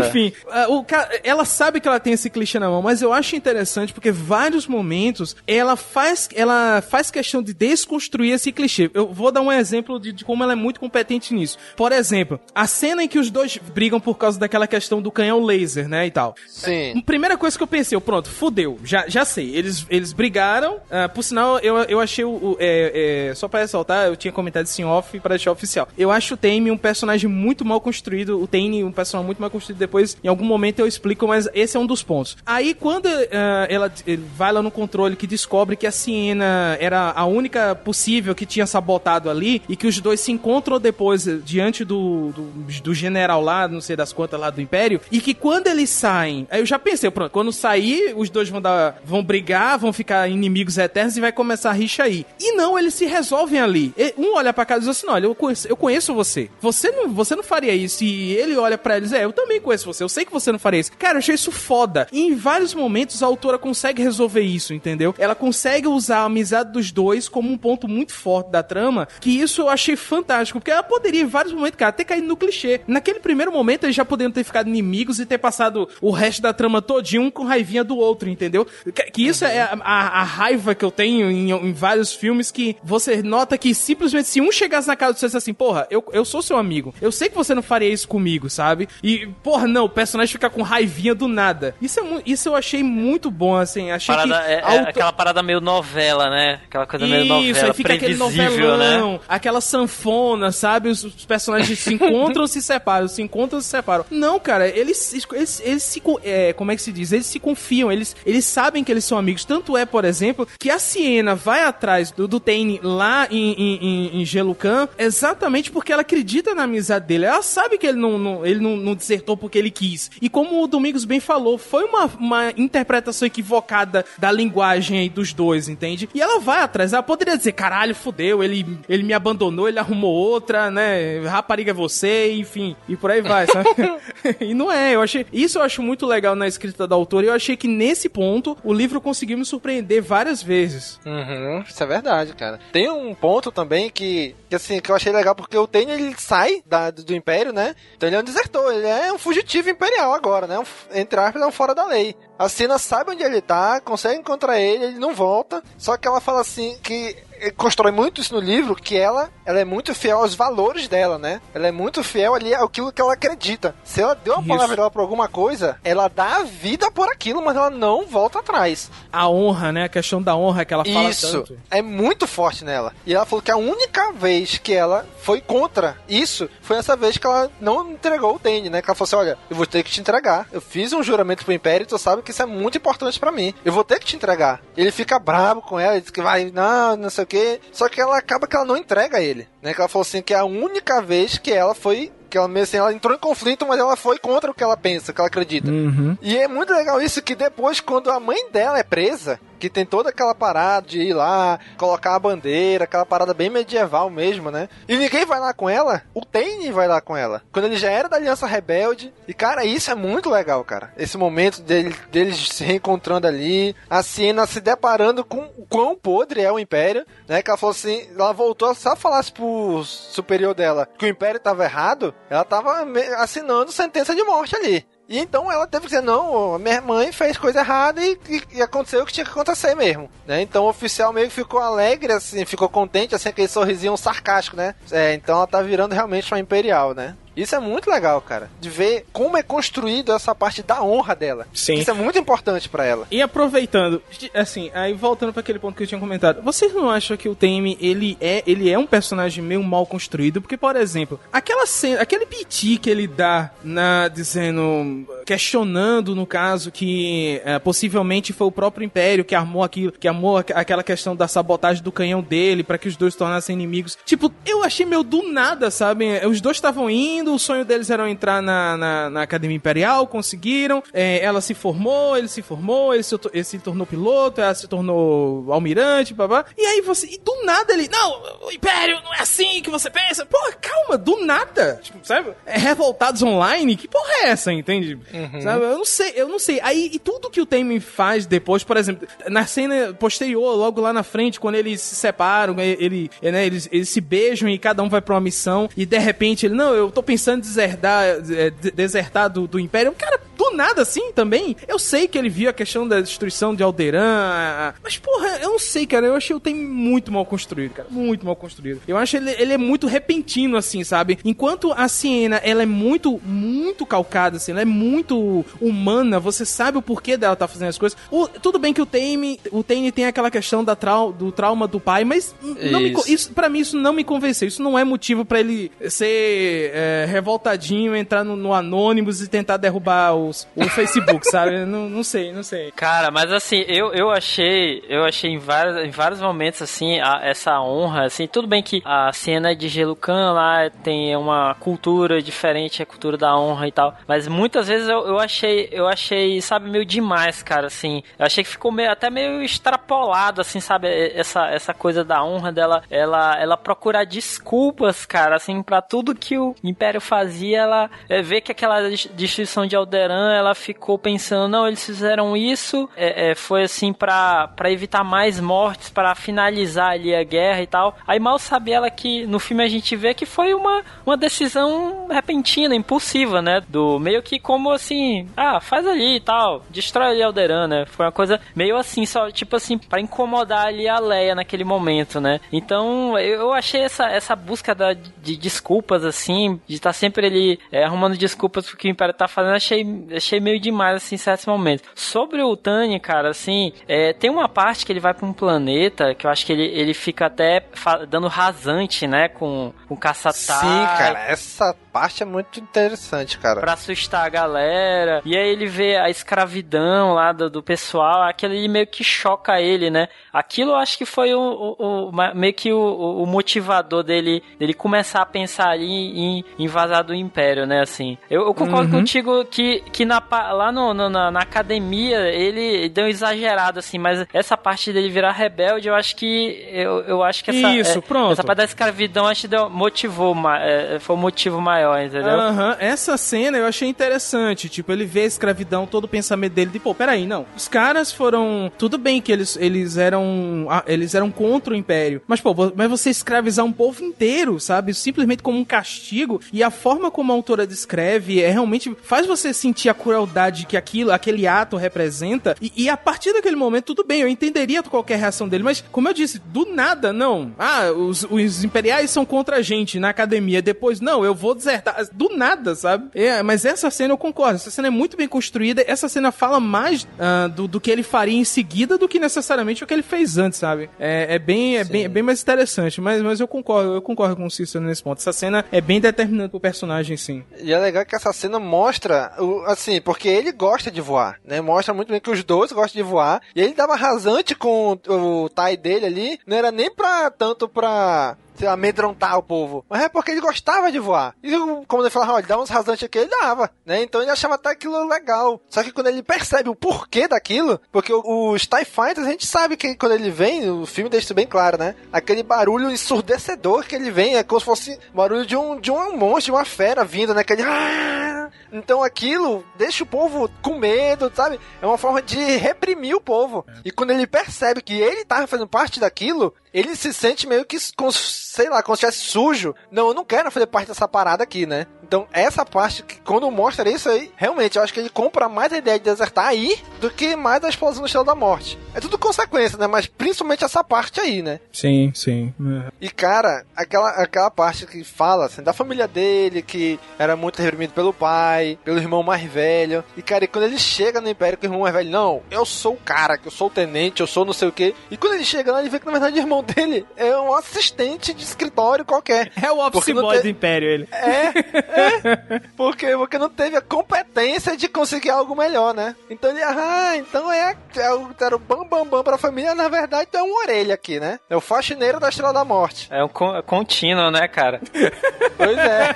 Enfim, o ela sabe que ela tem esse clichê na mão, mas eu acho interessante porque vários momentos ela faz, ela faz questão de desconstruir esse clichê. Eu vou dar um exemplo de, de como ela é muito competente nisso. Por exemplo, a cena em que os dois brigam por causa daquela questão do canhão laser, né, e tal. Sim. Primeira coisa que eu pensei, pronto, fudeu, já, já sei. Eles, eles brigaram, ah, por sinal, eu, eu achei o. o- é, é, só pra ressaltar, eu tinha comentado isso em off pra deixar oficial. Eu acho o Tame um personagem muito mal construído, o Tane um personagem muito mal construído. Depois, em algum momento, eu explico, mas esse é um dos pontos. Aí, quando ah, ela vai lá no controle que descobre que a Siena era a única possível que tinha sabotado ali e que os dois se encontram depois eh, diante do, do, do general lá, não sei das quantas lá do Império, e que quando eles saem, aí eu já pensei, pronto, quando sair, os dois vão dar, vão brigar, vão ficar inimigos eternos e vai começar a rixa aí. E não, eles se resolvem ali. Um olha pra cara e diz assim: olha, eu conheço, eu conheço você. Você não, você não faria isso. E ele olha pra eles, é, eu também conheço você. Eu sei que você não faria isso. Cara, eu achei isso foda. E em vários momentos a autora consegue resolver isso, entendeu? Ela consegue usar a amizade dos dois como um ponto muito forte da trama, que isso eu achei fantástico, porque ela poderia em vários momentos, cara, ter caído no clichê. Naquele primeiro momento eles já poderiam ter ficado inimigos e ter passado o resto da trama todinho um com raivinha do outro, entendeu? Que, que isso é a, a- a raiva que eu tenho em, em vários filmes que você nota que simplesmente se um chegasse na casa e dissesse assim, porra, eu, eu sou seu amigo, eu sei que você não faria isso comigo, sabe? E, porra, não, o personagem fica com raivinha do nada. Isso, é, isso eu achei muito bom, assim, achei Parada, que... é, é auto- aquela parada meio novela, né? Aquela coisa meio novela, isso, aí fica aquele previsível, novelão, né? aquela sanfona, sabe? Os, os personagens se encontram, se separam, se encontram, se separam. Não, cara, eles, eles, eles se. É, como é que se diz? Eles se confiam, eles, eles sabem que eles são amigos. Tanto é, por exemplo, que a Siena vai atrás do, do Tane lá em, em, em, em Gelucan exatamente porque ela acredita na amizade dele. Ela sabe que ele não, não- ele não, não desertou porque ele quis. E como o Domingos bem falou, foi uma, uma interpretação equivocada da linguagem aí dos dois, entende? E ela vai atrás. Ela poderia dizer, caralho, fudeu, ele, ele me abandonou, ele arrumou outra, né? Rapariga é você, enfim. E por aí vai, sabe? e não é, eu achei. Isso eu acho muito legal na escrita da autora. E eu achei que nesse ponto o livro conseguiu me surpreender várias vezes. Uhum, isso é verdade, cara. Tem um ponto também que, que assim, que eu achei legal, porque o Tane, ele sai da, do Império, né? Então ele é um desertor, ele é um fugitivo imperial agora, né? Um, entre aspas, é um fora da lei. A Cena sabe onde ele tá, consegue encontrar ele, ele não volta. Só que ela fala assim que constrói muito isso no livro, que ela, ela é muito fiel aos valores dela, né? Ela é muito fiel ali àquilo que ela acredita. Se ela deu a palavra dela pra alguma coisa, ela dá a vida por aquilo, mas ela não volta atrás. A honra, né? A questão da honra que ela fala Isso tanto. é muito forte nela. E ela falou que a única vez que ela foi contra isso foi essa vez que ela não entregou o Dane, né? Que ela falou assim: olha, eu vou ter que te entregar. Eu fiz um juramento pro Império tu sabe que isso é muito importante pra mim. Eu vou ter que te entregar. Ele fica bravo com ela, diz que vai, não, não sei o quê. Só que ela acaba que ela não entrega ele, né? Que ela falou assim que é a única vez que ela foi. Que ela, assim, ela entrou em conflito, mas ela foi contra o que ela pensa, o que ela acredita. Uhum. E é muito legal isso que depois, quando a mãe dela é presa, que tem toda aquela parada de ir lá, colocar a bandeira, aquela parada bem medieval mesmo, né? E ninguém vai lá com ela, o Tane vai lá com ela. Quando ele já era da Aliança Rebelde. E, cara, isso é muito legal, cara. Esse momento dele, deles se reencontrando ali, a Siena se deparando com o quão podre é o Império, né? Que ela falou assim, ela voltou, se ela falasse pro superior dela que o Império tava errado, ela tava assinando sentença de morte ali. E então ela teve que dizer, não, a minha mãe fez coisa errada e, e, e aconteceu o que tinha que acontecer mesmo, né? Então o oficial meio que ficou alegre, assim, ficou contente, assim, aquele sorrisinho sarcástico, né? É, então ela tá virando realmente uma imperial, né? Isso é muito legal, cara. De ver como é construído essa parte da honra dela. Sim. Isso é muito importante para ela. E aproveitando, assim, aí voltando para aquele ponto que eu tinha comentado, vocês não acham que o Tame, ele é, ele é um personagem meio mal construído? Porque, por exemplo, aquela cena, aquele piti que ele dá na dizendo, questionando no caso que é, possivelmente foi o próprio Império que armou aquilo, que armou aquela questão da sabotagem do canhão dele para que os dois tornassem inimigos. Tipo, eu achei meio do nada, sabe? Os dois estavam indo o sonho deles era entrar na, na, na Academia Imperial, conseguiram. É, ela se formou, ele se formou, ele se, ele se tornou piloto, ela se tornou almirante, babá. E aí você. E do nada ele. Não, o Império não é assim que você pensa. Porra, calma, do nada. Tipo, sabe? É revoltados online? Que porra é essa, entende? Uhum. Sabe? Eu não sei, eu não sei. Aí, e tudo que o Tame faz depois, por exemplo, na cena posterior, logo lá na frente, quando eles se separam, ele, ele né, eles, eles se beijam e cada um vai pra uma missão, e de repente ele, não, eu tô pensando pensando em desertar, é, desertar do, do Império. Cara, do nada assim também. Eu sei que ele viu a questão da destruição de Alderan, mas porra, eu não sei, cara. Eu achei o Tem muito mal construído, cara. Muito mal construído. Eu acho ele, ele é muito repentino, assim, sabe? Enquanto a Siena, ela é muito, muito calcada, assim, ela é muito humana, você sabe o porquê dela tá fazendo as coisas. O, tudo bem que o Tame, o Tame tem aquela questão da trau, do trauma do pai, mas não isso. Me, isso, pra mim isso não me convenceu. Isso não é motivo para ele ser é, revoltadinho, entrar no, no Anonymous e tentar derrubar os, o Facebook, sabe? Não, não sei, não sei. Cara, mas assim, eu, eu achei, eu achei em vários, em vários momentos, assim, a, essa honra, assim, tudo bem que a cena de Gelucan lá tem uma cultura diferente, a cultura da honra e tal, mas muitas vezes eu, eu achei, eu achei, sabe, meio demais, cara, assim, eu achei que ficou meio, até meio extrapolado, assim, sabe, essa, essa coisa da honra dela, ela, ela procurar desculpas, cara, assim, para tudo que o Império fazia, ela é, vê que aquela destruição de Alderan, ela ficou pensando, não, eles fizeram isso, é, é, foi assim para evitar mais mortes, para finalizar ali a guerra e tal. Aí mal sabe ela que no filme a gente vê que foi uma, uma decisão repentina, impulsiva, né? Do meio que como assim, ah, faz ali e tal, destrói ali Alderan, né? Foi uma coisa meio assim, só tipo assim, para incomodar ali a Leia naquele momento, né? Então eu achei essa, essa busca da, de desculpas assim, de estar tá sempre ele é, arrumando desculpas pro que o Império tá fazendo, achei, achei meio demais, assim, em certos momentos. Sobre o Tani, cara, assim, é, tem uma parte que ele vai pra um planeta que eu acho que ele, ele fica até dando rasante, né, com, com caçatar. Sim, cara, essa parte é muito interessante, cara. Pra assustar a galera. E aí ele vê a escravidão lá do, do pessoal, aquilo ali meio que choca ele, né? Aquilo eu acho que foi o, o, o meio que o, o, motivador dele, dele começar a pensar ali em, em vazar do Império, né? Assim, eu, eu concordo uhum. contigo que, que na, lá no, no na, na, academia ele deu exagerado, assim, mas essa parte dele virar rebelde, eu acho que eu, eu acho que essa, Isso, é, pronto. essa parte da escravidão acho que deu, motivou, é, foi o um motivo maior, entendeu? Uhum. Essa cena eu achei interessante, tipo, ele vê a escravidão, todo o pensamento dele, de, pô, peraí, não, os caras foram, tudo bem que eles, eles eram, eles eram contra o Império, mas pô, mas você escravizar um povo inteiro, sabe, simplesmente como um castigo, e a forma como a autora descreve é realmente, faz você sentir a crueldade que aquilo, aquele ato representa, e, e a partir daquele momento, tudo bem, eu entenderia qualquer reação dele, mas como eu disse, do nada, não, ah, os, os imperiais são contra a gente na academia, depois, não, eu vou desertar, do nada, sabe? É, mas essa cena eu concordo, essa cena é muito bem construída, essa cena fala mais uh, do, do que ele faria em seguida do que necessariamente o que ele fez antes, sabe? É, é bem, é bem, é bem mais interessante, mas, mas eu concordo, eu concordo com o Cícero nesse ponto. Essa cena é bem determinante pro personagem, sim. E é legal que essa cena mostra, assim, porque ele gosta de voar, né? Mostra muito bem que os dois gostam de voar, e ele dava rasante com o, o dele ali, não era nem pra tanto pra amedrontar o povo. Mas é porque ele gostava de voar. E como ele falava, olha, dá uns rasantes aqui, ele dava, né? Então ele achava até aquilo legal. Só que quando ele percebe o porquê daquilo, porque os TIE Fighters, a gente sabe que quando ele vem, o filme deixa isso bem claro, né? Aquele barulho ensurdecedor que ele vem, é como se fosse barulho de um, de um monstro, de uma fera vindo, né? Aquele... Ah! Então aquilo deixa o povo com medo, sabe? É uma forma de reprimir o povo. E quando ele percebe que ele tava fazendo parte daquilo, ele se sente meio que, com, sei lá, como se estivesse sujo. Não, eu não quero fazer parte dessa parada aqui, né? Então, essa parte, que, quando mostra isso aí, realmente, eu acho que ele compra mais a ideia de desertar aí do que mais a explosão do Estrela da Morte. É tudo consequência, né? Mas principalmente essa parte aí, né? Sim, sim. E, cara, aquela, aquela parte que fala, assim, da família dele, que era muito reprimido pelo pai, pelo irmão mais velho. E, cara, e quando ele chega no Império com o irmão mais velho, não, eu sou o cara, que eu sou o tenente, eu sou não sei o quê. E quando ele chega lá, ele vê que, na verdade, o irmão dele é um assistente de escritório qualquer. É o office boy te... do Império, ele. É, é. Porque, porque não teve a competência de conseguir algo melhor, né? Então ele, ah, então é, é o, era o bam bam bam pra família, na verdade é uma orelha aqui, né? É o faxineiro da Estrela da Morte. É um con contínuo, né, cara? pois é.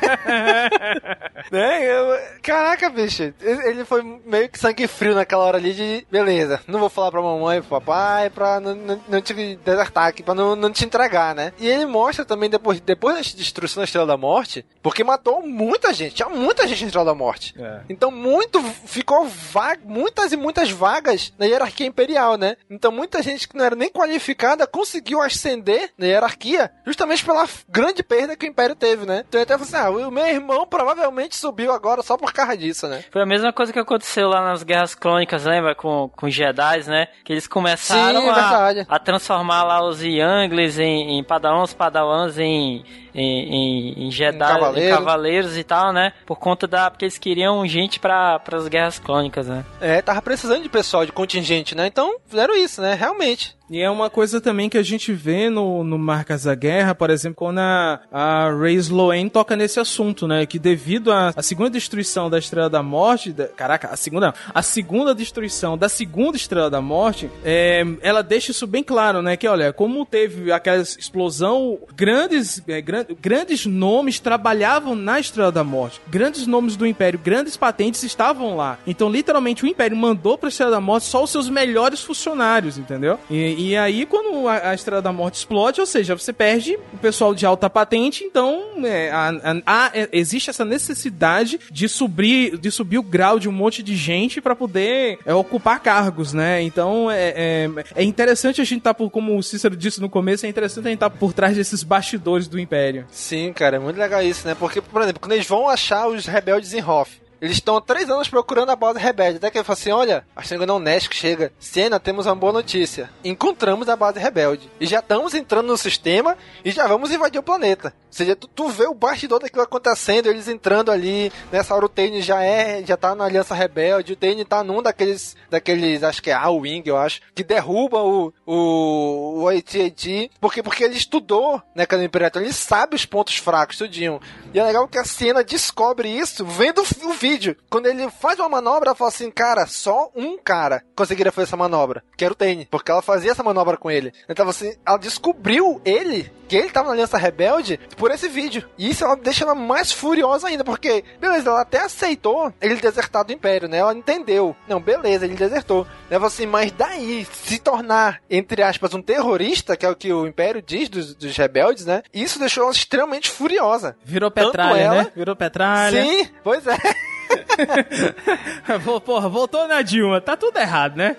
né? Eu, caraca, bicho. Ele foi meio que sangue frio naquela hora ali de, beleza, não vou falar pra mamãe pro papai pra não, não, não te desertar aqui, pra não, não te entregar, né? E ele mostra também depois, depois da destruição da Estrela da Morte, porque matou muita gente, tinha muita gente na Estrela da Morte. É. Então muito, ficou vaga, muitas e muitas vagas na hierarquia imperial, né? Então muita gente que não era nem qualificada conseguiu ascender na hierarquia justamente pela grande perda que o Império teve, né? Então até falou assim, ah, o meu irmão provavelmente subiu agora só por causa disso, né? Foi a mesma coisa que aconteceu lá nas Guerras Crônicas, lembra? Com, com os Jedi, né? Que eles começaram Sim, a, a, transformar lá os Younglings em, em Padawans, Padawans em em, em, em Jedi, em, cavaleiro. em, cavaleiros e tal, né? Por conta da. Porque eles queriam gente para as guerras clônicas, né? É, tava precisando de pessoal, de contingente, né? Então fizeram isso, né? Realmente. E é uma coisa também que a gente vê no, no Marcas da Guerra, por exemplo, quando a, a Ray Sloane toca nesse assunto, né? Que devido à segunda destruição da Estrela da Morte, da, caraca, a segunda, a segunda destruição da segunda Estrela da Morte, é, ela deixa isso bem claro, né? Que olha, como teve aquela explosão, grandes, é, gran, grandes nomes trabalhavam na Estrela da Morte, grandes nomes do Império, grandes patentes estavam lá. Então, literalmente, o Império mandou pra Estrela da Morte só os seus melhores funcionários, entendeu? E, e aí, quando a, a, Estrela da Morte explode, ou seja, você perde o pessoal de alta patente, então é, a, a, existe essa necessidade de subir, de subir o grau de um monte de gente para poder é, ocupar cargos, né? Então é, é, é, interessante a gente estar tá por, como o Cícero disse no começo, é interessante a gente estar tá por trás desses bastidores do Império. Sim, cara, é muito legal isso, né? Porque, por exemplo, quando eles vão achar os rebeldes em Hoth, eles estão há três anos procurando a base rebelde. Até que ele fala assim: olha, a que não Nesk chega. Cena, temos uma boa notícia. Encontramos a base rebelde. E já estamos entrando no sistema e já vamos invadir o planeta. Ou seja, tu, tu vê o bastidor daquilo acontecendo, eles entrando ali. Nessa hora o Tane já é, já tá na Aliança Rebelde. O Tane tá num daqueles, daqueles, acho que é a Wing, eu acho, que derruba o, o, o AT&T. Porque, porque ele estudou, né, Canon Imperator. Ele sabe os pontos fracos, tudinho. E é legal que a cena descobre isso vendo o vídeo vídeo, quando ele faz uma manobra, ela fala assim, cara, só um cara conseguiria fazer essa manobra, que era o Tane, porque ela fazia essa manobra com ele. Então, assim, ela descobriu ele, que ele tava na Aliança Rebelde, por esse vídeo. E isso ela deixa ela mais furiosa ainda, porque, beleza, ela até aceitou ele desertar do Império, né? Ela entendeu. Não, beleza, ele desertou. Ela assim, mas daí, se tornar, entre aspas, um terrorista, que é o que o Império diz dos, dos rebeldes, né? Isso deixou ela extremamente furiosa. Virou petralha, ela... né? Virou petralha. Sim, pois é. Porra, voltou na Dilma. Tá tudo errado, né?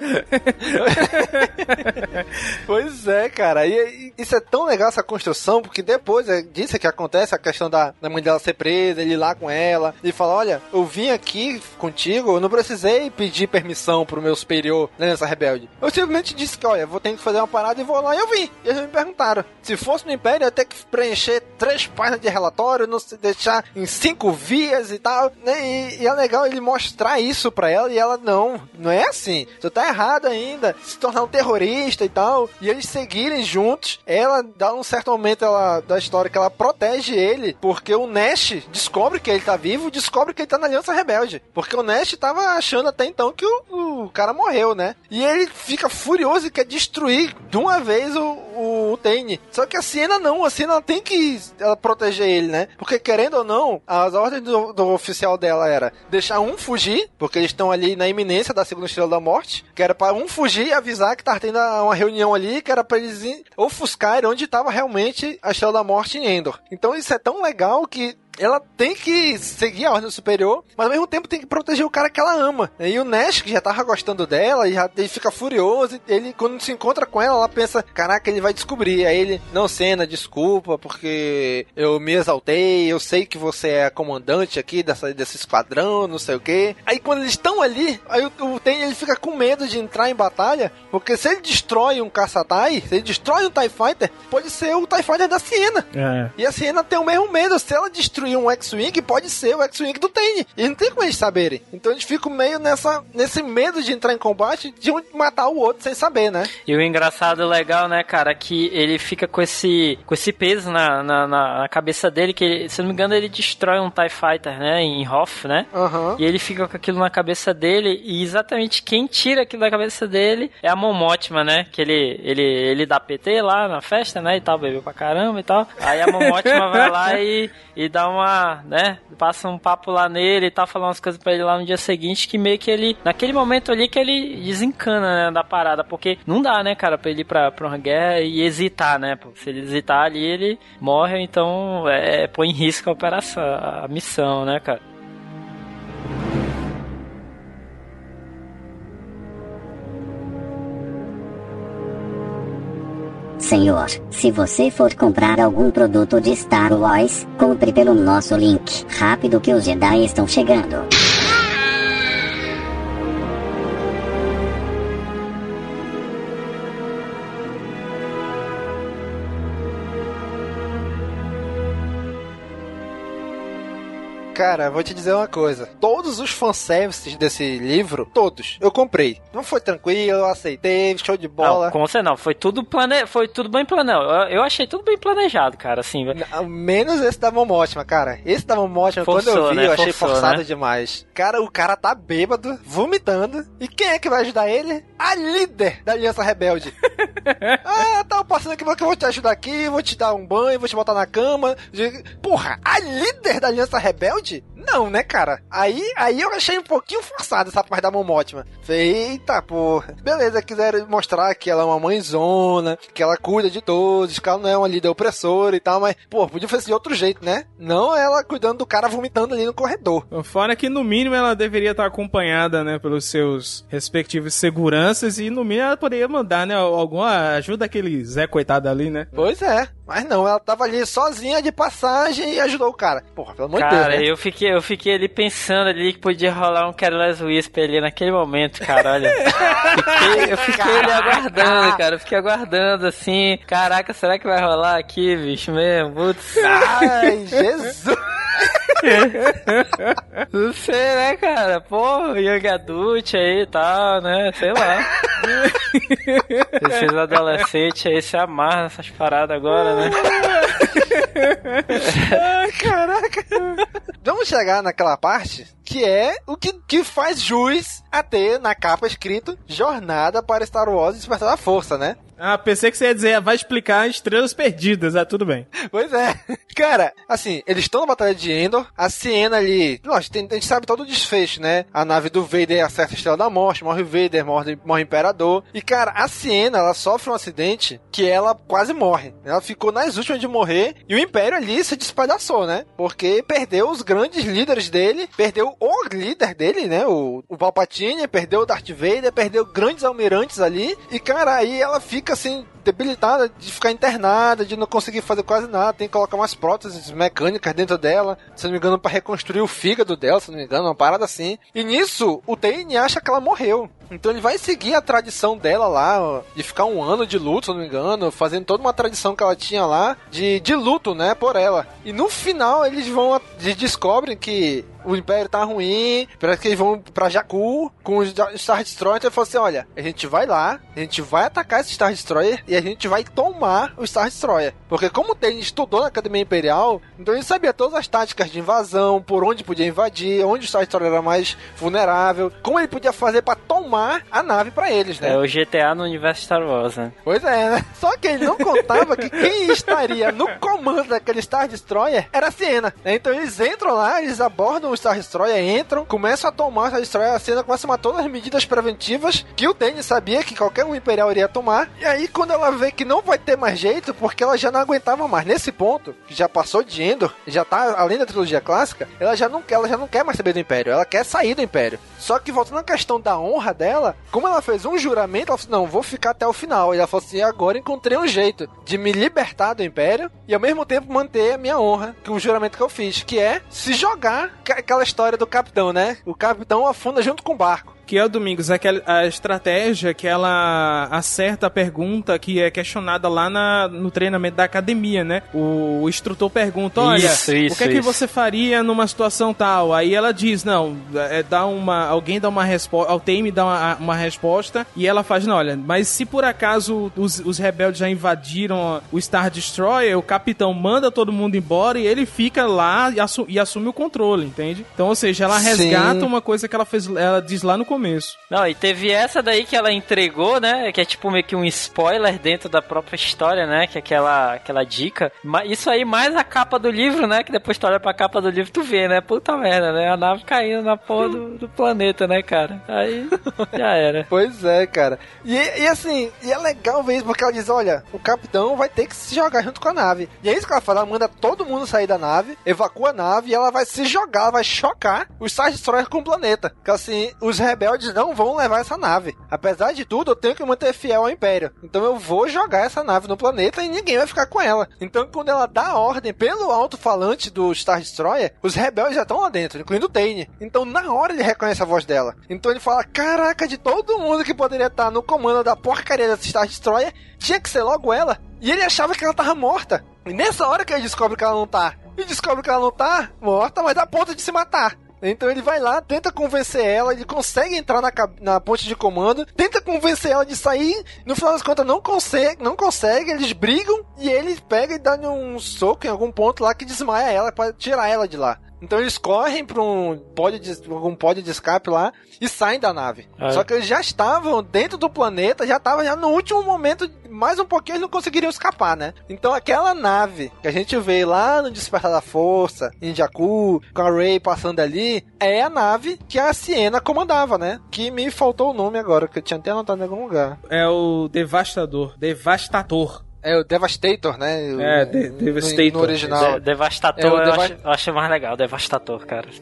pois é, cara. E, e, isso é tão legal essa construção, porque depois é disso que acontece a questão da, da mãe dela ser presa, ele ir lá com ela, e fala: Olha, eu vim aqui contigo, eu não precisei pedir permissão pro meu superior né, nessa rebelde. Eu simplesmente disse que, olha, vou ter que fazer uma parada e vou lá e eu vim. E eles me perguntaram: se fosse no Império, eu ia ter que preencher três páginas de relatório, não se deixar em cinco vias e tal, né? E, e é legal ele mostrar isso pra ela e ela, não, não é assim. Você tá errado ainda. Se tornar um terrorista e tal. E eles seguirem juntos. Ela dá um certo momento ela, da história que ela protege ele. Porque o Nash descobre que ele tá vivo descobre que ele tá na Aliança Rebelde. Porque o Nash tava achando até então que o, o cara morreu, né? E ele fica furioso e quer destruir de uma vez o, o, o Tane. Só que a Siena não. A Siena tem que ela proteger ele, né? Porque querendo ou não, as ordens do, do oficial dela era deixar um fugir, porque eles estão ali na iminência da segunda estrela da morte, que era para um fugir e avisar que tá tendo uma reunião ali, que era para eles ofuscar onde estava realmente a estrela da morte em Endor. Então isso é tão legal que ela tem que seguir a ordem superior, mas ao mesmo tempo tem que proteger o cara que ela ama. E o Nash, que já tava gostando dela, e já, ele fica furioso, e ele, quando se encontra com ela, ela pensa, caraca, ele vai descobrir. Aí ele, não, Cena, desculpa, porque eu me exaltei, eu sei que você é a comandante aqui dessa, desse esquadrão, não sei o que. Aí quando eles estão ali, aí o, o Ten, ele fica com medo de entrar em batalha, porque se ele destrói um caça-tai, se ele destrói um TIE Fighter, pode ser o TIE Fighter da Siena. É. E a Siena tem o mesmo medo, se ela destruir um X-Wing, pode ser o X-Wing do Ten. E não tem como eles saberem. Então eles ficam meio nessa, nesse medo de entrar em combate, de um matar o outro sem saber, né? E o engraçado legal, né, cara, que ele fica com esse, com esse peso na, na, na cabeça dele, que ele, se não me engano ele destrói um TIE Fighter, né, em Hoth, né? Uhum. E ele fica com aquilo na cabeça dele, e exatamente quem tira aquilo da cabeça dele é a Momotima, né? Que ele, ele, ele dá PT lá na festa, né, e tal, bebeu pra caramba e tal. Aí a Momotima vai lá e, e dá uma, né, passa um papo lá nele e tal, fala umas coisas pra ele lá no dia seguinte, que meio que ele, naquele momento ali que ele desencana, né, da parada, porque não dá, né, cara, pra ele ir pra, pra uma guerra e hesitar, né, se ele hesitar ali, ele morre, então é, põe em risco a operação, a missão, né, cara. Senhor, se você for comprar algum produto de Star Wars, compre pelo nosso link. Rápido que os Jedi estão chegando. Cara, vou te dizer uma coisa. Todos os fanservices desse livro, todos, eu comprei. Não foi tranquilo, eu aceitei, show de bola. Não, com você não, foi tudo plane... foi tudo bem planejado. Eu, eu achei tudo bem planejado, cara, assim. Não, menos esse da Momotima, cara. Esse da Momotima, quando eu vi, né? eu achei Forçou, forçado né? demais. Cara, o cara tá bêbado, vomitando. E quem é que vai ajudar ele? A líder da Aliança Rebelde. ah, tá passando aqui, que eu vou te ajudar aqui, vou te dar um banho, vou te botar na cama. Porra, a líder da Aliança Rebelde? City. Não, né, cara? Aí, aí eu achei um pouquinho forçado essa parte da Momotima. Falei, eita, porra. Beleza, quiseram mostrar que ela é uma mãezona, que ela cuida de todos, que ela não é uma líder opressora e tal, mas, pô, podia fazer de outro jeito, né? Não ela cuidando do cara vomitando ali no corredor. Fora que, no mínimo, ela deveria estar acompanhada, né, pelos seus respectivos seguranças e, no mínimo, ela poderia mandar, né, alguma ajuda aquele Zé coitado ali, né? Pois é. Mas não, ela tava ali sozinha de passagem e ajudou o cara. Porra, pelo amor de Deus, Cara, né? eu fiquei, eu fiquei ali pensando ali que podia rolar um Careless Whisper ali naquele momento, cara, olha. Fiquei- eu fiquei ali aguardando, cara. Eu fiquei aguardando assim. Caraca, será que vai rolar aqui, bicho mesmo? Putz. Ai, Jesus! Não sei, né, cara? Pô, Young Adult aí e tal, né? Sei lá. Esses adolescentes aí se amarram nessas paradas agora, né? Ai, caraca. Vamos chegar naquela parte que é o que, que faz jus a ter na capa escrito Jornada para Star Wars Despertar da Força, né? Ah, pensei que você ia dizer, vai explicar Estrelas Perdidas, ah, tudo bem. Pois é. Cara, assim, eles estão na Batalha de Endor, a Siena ali, tem- a gente sabe todo o desfecho, né? A nave do Vader acerta a Estrela da Morte, morre o Vader, morre, morre o Imperador. E, cara, a Siena, ela sofre um acidente que ela quase morre. Ela ficou nas últimas de morrer e o Império ali se despalhaçou, né? Porque perdeu os grandes líderes dele, perdeu o líder dele, né? O, o Palpatine, perdeu o Darth Vader, perdeu grandes almirantes ali. E, cara, aí ela fica assim, debilitada de ficar internada, de não conseguir fazer quase nada, tem que colocar umas próteses mecânicas dentro dela, se não me engano, para reconstruir o fígado dela, se não me engano, uma parada assim. E nisso, o Tane acha que ela morreu. Então ele vai seguir a tradição dela lá, de ficar um ano de luto, se não me engano, fazendo toda uma tradição que ela tinha lá, de, de luto, né, por ela. E no final eles vão, eles descobrem que o Império tá ruim, parece que eles vão pra Jakku com os Star Destroyer, então ele falou assim, olha, a gente vai lá, a gente vai atacar esse Star Destroyer e a gente vai tomar o Star Destroyer. Porque como o Ten estudou na Academia Imperial, então ele sabia todas as táticas de invasão, por onde podia invadir, onde o Star Destroyer era mais vulnerável, como ele podia fazer pra tomar a nave pra eles, né? É o GTA no universo Star Wars, né? Pois é, né? Só que ele não contava que quem estaria no comando daquele Star Destroyer era a Siena. né? Então eles entram lá, eles abordam o Star Destroyer, entram, começam a tomar o Star Destroyer, a Siena começa a tomar todas as medidas preventivas que o Danny sabia que qualquer um Imperial iria tomar. E aí, quando ela ela vê que não vai ter mais jeito, porque ela já não aguentava mais. Nesse ponto, que já passou de Endor, já tá além da trilogia clássica, ela já não, ela já não quer mais saber do Império, ela quer sair do Império. Só que voltando à questão da honra dela, como ela fez um juramento, ela falou assim, não, vou ficar até o final. E ela falou assim, agora encontrei um jeito de me libertar do Império e ao mesmo tempo manter a minha honra, que o juramento que eu fiz, que é se jogar, aquela história do capitão, né? O capitão afunda junto com o barco que é o Domingos, é a estratégia que ela acerta a pergunta que é questionada lá na, no treinamento da academia, né? O, o instrutor pergunta, olha, isso, isso, o que é que você faria numa situação tal? Aí ela diz, não, é, dá uma, alguém dá uma resposta, o Tame dá uma, uma, resposta e ela faz, não, olha, mas se por acaso os, os rebeldes já invadiram o Star Destroyer, o capitão manda todo mundo embora e ele fica lá e, assu e assume o controle, entende? Então, ou seja, ela resgata Sim. uma coisa que ela fez, ela diz lá no começo. Não, e teve essa daí que ela entregou, né? Que é tipo meio que um spoiler dentro da própria história, né? Que é aquela, aquela dica. Isso aí mais a capa do livro, né? Que depois tu olha pra capa do livro tu vê, né? Puta merda, né? A nave caindo na porra do, do planeta, né, cara? Aí já era. Pois é, cara. E, e assim, e é legal ver isso, porque ela diz, olha, o capitão vai ter que se jogar junto com a nave. E é isso que ela fala, ela manda todo mundo sair da nave, evacua a nave e ela vai se jogar, vai chocar os Star Destroyers com o planeta. Que assim, os rebeldes não vão levar essa nave. Apesar de tudo, eu tenho que manter fiel ao Império. Então eu vou jogar essa nave no planeta e ninguém vai ficar com ela. Então quando ela dá ordem pelo alto-falante do Star Destroyer, os rebeldes já estão lá dentro, incluindo o Tane. Então na hora ele reconhece a voz dela. Então ele fala: Caraca, de todo mundo que poderia estar no comando da porcaria da Star Destroyer, tinha que ser logo ela. E ele achava que ela tava morta. E nessa hora que ele descobre que ela não tá, e descobre que ela não tá morta, mas a ponto de se matar. Então ele vai lá, tenta convencer ela, ele consegue entrar na, na ponte de comando, tenta convencer ela de sair, no final das contas não consegue, não consegue, eles brigam e ele pega e dá um soco em algum ponto lá que desmaia ela para tirar ela de lá. Então eles correm para um pódio de, algum pódio de escape lá e saem da nave. É. Só que eles já estavam dentro do planeta, já estavam já no último momento, mais um pouquinho eles não conseguiriam escapar, né? Então aquela nave que a gente vê lá no Despertar da Força, em Jakku, com a Rey passando ali, é a nave que a Siena comandava, né? Que me faltou o nome agora, que eu tinha até anotado em algum lugar. É o Devastador, Devastator. É o Devastator, né? É, de Devastator. No, original. De Devastator, é, eu, Deva... acho, eu, acho, mais legal, Devastator, cara.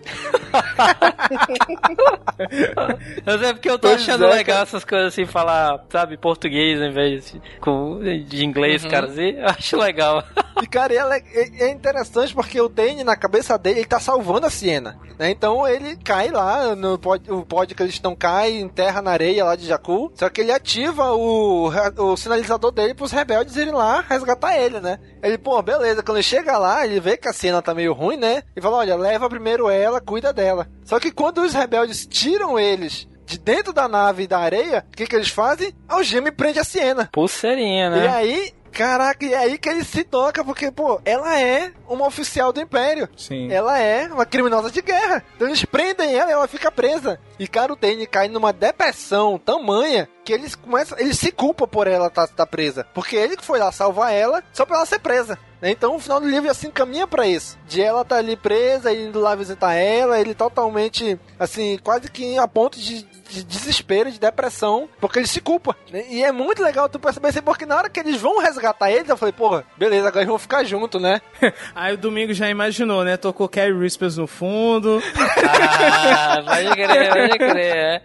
Mas é porque eu tô pois achando é, legal cara. essas coisas assim, falar, sabe, português em vez de, com, de inglês, uhum. cara, assim, eu acho legal. E, cara, é, é interessante porque o Dane, na cabeça dele, ele tá salvando a Siena. Né? Então ele cai lá, no pod, o pod que eles estão cai, enterra na areia lá de Jakku. Só que ele ativa o, o sinalizador dele pros rebeldes irem lá resgatar ele, né? Ele, pô, beleza. Quando ele chega lá, ele vê que a cena tá meio ruim, né? E fala: olha, leva primeiro ela, cuida dela. Só que quando os rebeldes tiram eles de dentro da nave e da areia, o que, que eles fazem? Algema e prende a Siena. Pulseirinha, né? E aí, Caraca, e é aí que ele se toca, porque, pô, ela é uma oficial do Império. Sim. Ela é uma criminosa de guerra. Então eles prendem ela e ela fica presa. E, cara, o Dane cai numa depressão tamanha que eles começam. Eles se culpam por ela estar tá, tá presa. Porque ele que foi lá salvar ela só pra ela ser presa. Né? Então o final do livro assim caminha para isso. De ela tá ali presa, indo lá visitar ela, ele totalmente, assim, quase que a ponto de de desespero, de depressão, porque ele se culpa. Né? E é muito legal tu perceber assim, porque na hora que eles vão resgatar eles, eu falei, porra, beleza, agora eles vão ficar juntos, né? Aí o Domingo já imaginou, né? Tocou Carrie Whispers no fundo. Ah, pode crer, pode crer, é.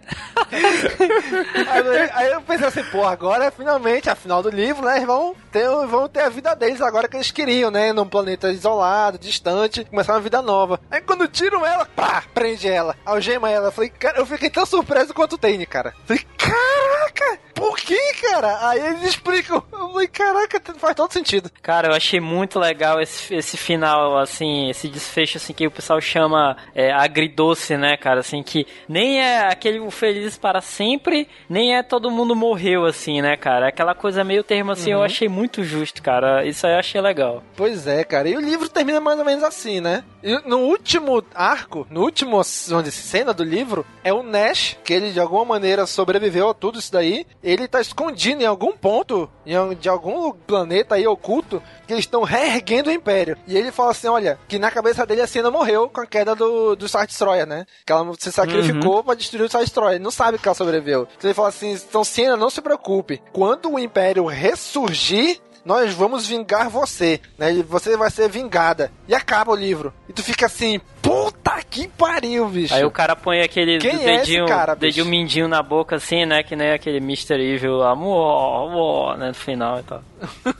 aí, aí, eu pensei assim, porra, agora finalmente, a final do livro, né? Eles vão ter, vão ter a vida deles agora que eles queriam, né? Num planeta isolado, distante, começar uma vida nova. Aí quando tiram ela, pá, prende ela, algema ela. Eu falei, cara, eu fiquei tão surpreso quanto tem, cara. Falei, caraca! Por que, cara? Aí eles explicam. Eu falei, caraca, faz todo sentido. Cara, eu achei muito legal esse, esse final, assim, esse desfecho, assim, que o pessoal chama é, agridoce, né, cara? Assim, que nem é aquele feliz para sempre, nem é todo mundo morreu, assim, né, cara? Aquela coisa meio termo, assim, uhum. eu achei muito justo, cara. Isso aí eu achei legal. Pois é, cara. E o livro termina mais ou menos assim, né? E no último arco, no último, onde cena do livro, é o Nash, que ele de alguma maneira sobreviveu a tudo isso daí. Ele tá escondido em algum ponto, de algum planeta aí oculto, que eles estão reerguendo o Império. E ele fala assim: olha, que na cabeça dele a cena morreu com a queda do, do Star Destroyer, né? Que ela se sacrificou uhum. pra destruir o Star Destroyer. Ele não sabe que ela sobreviveu. Então ele fala assim: então Siena, não se preocupe. Quando o Império ressurgir, nós vamos vingar você, né? E você vai ser vingada. E acaba o livro. E tu fica assim, puta que pariu, bicho. Aí o cara põe aquele Quem dedinho, é cara, dedinho mindinho na boca, assim, né? Que nem aquele Mr. Evil, amor, amor, né? No final e tal.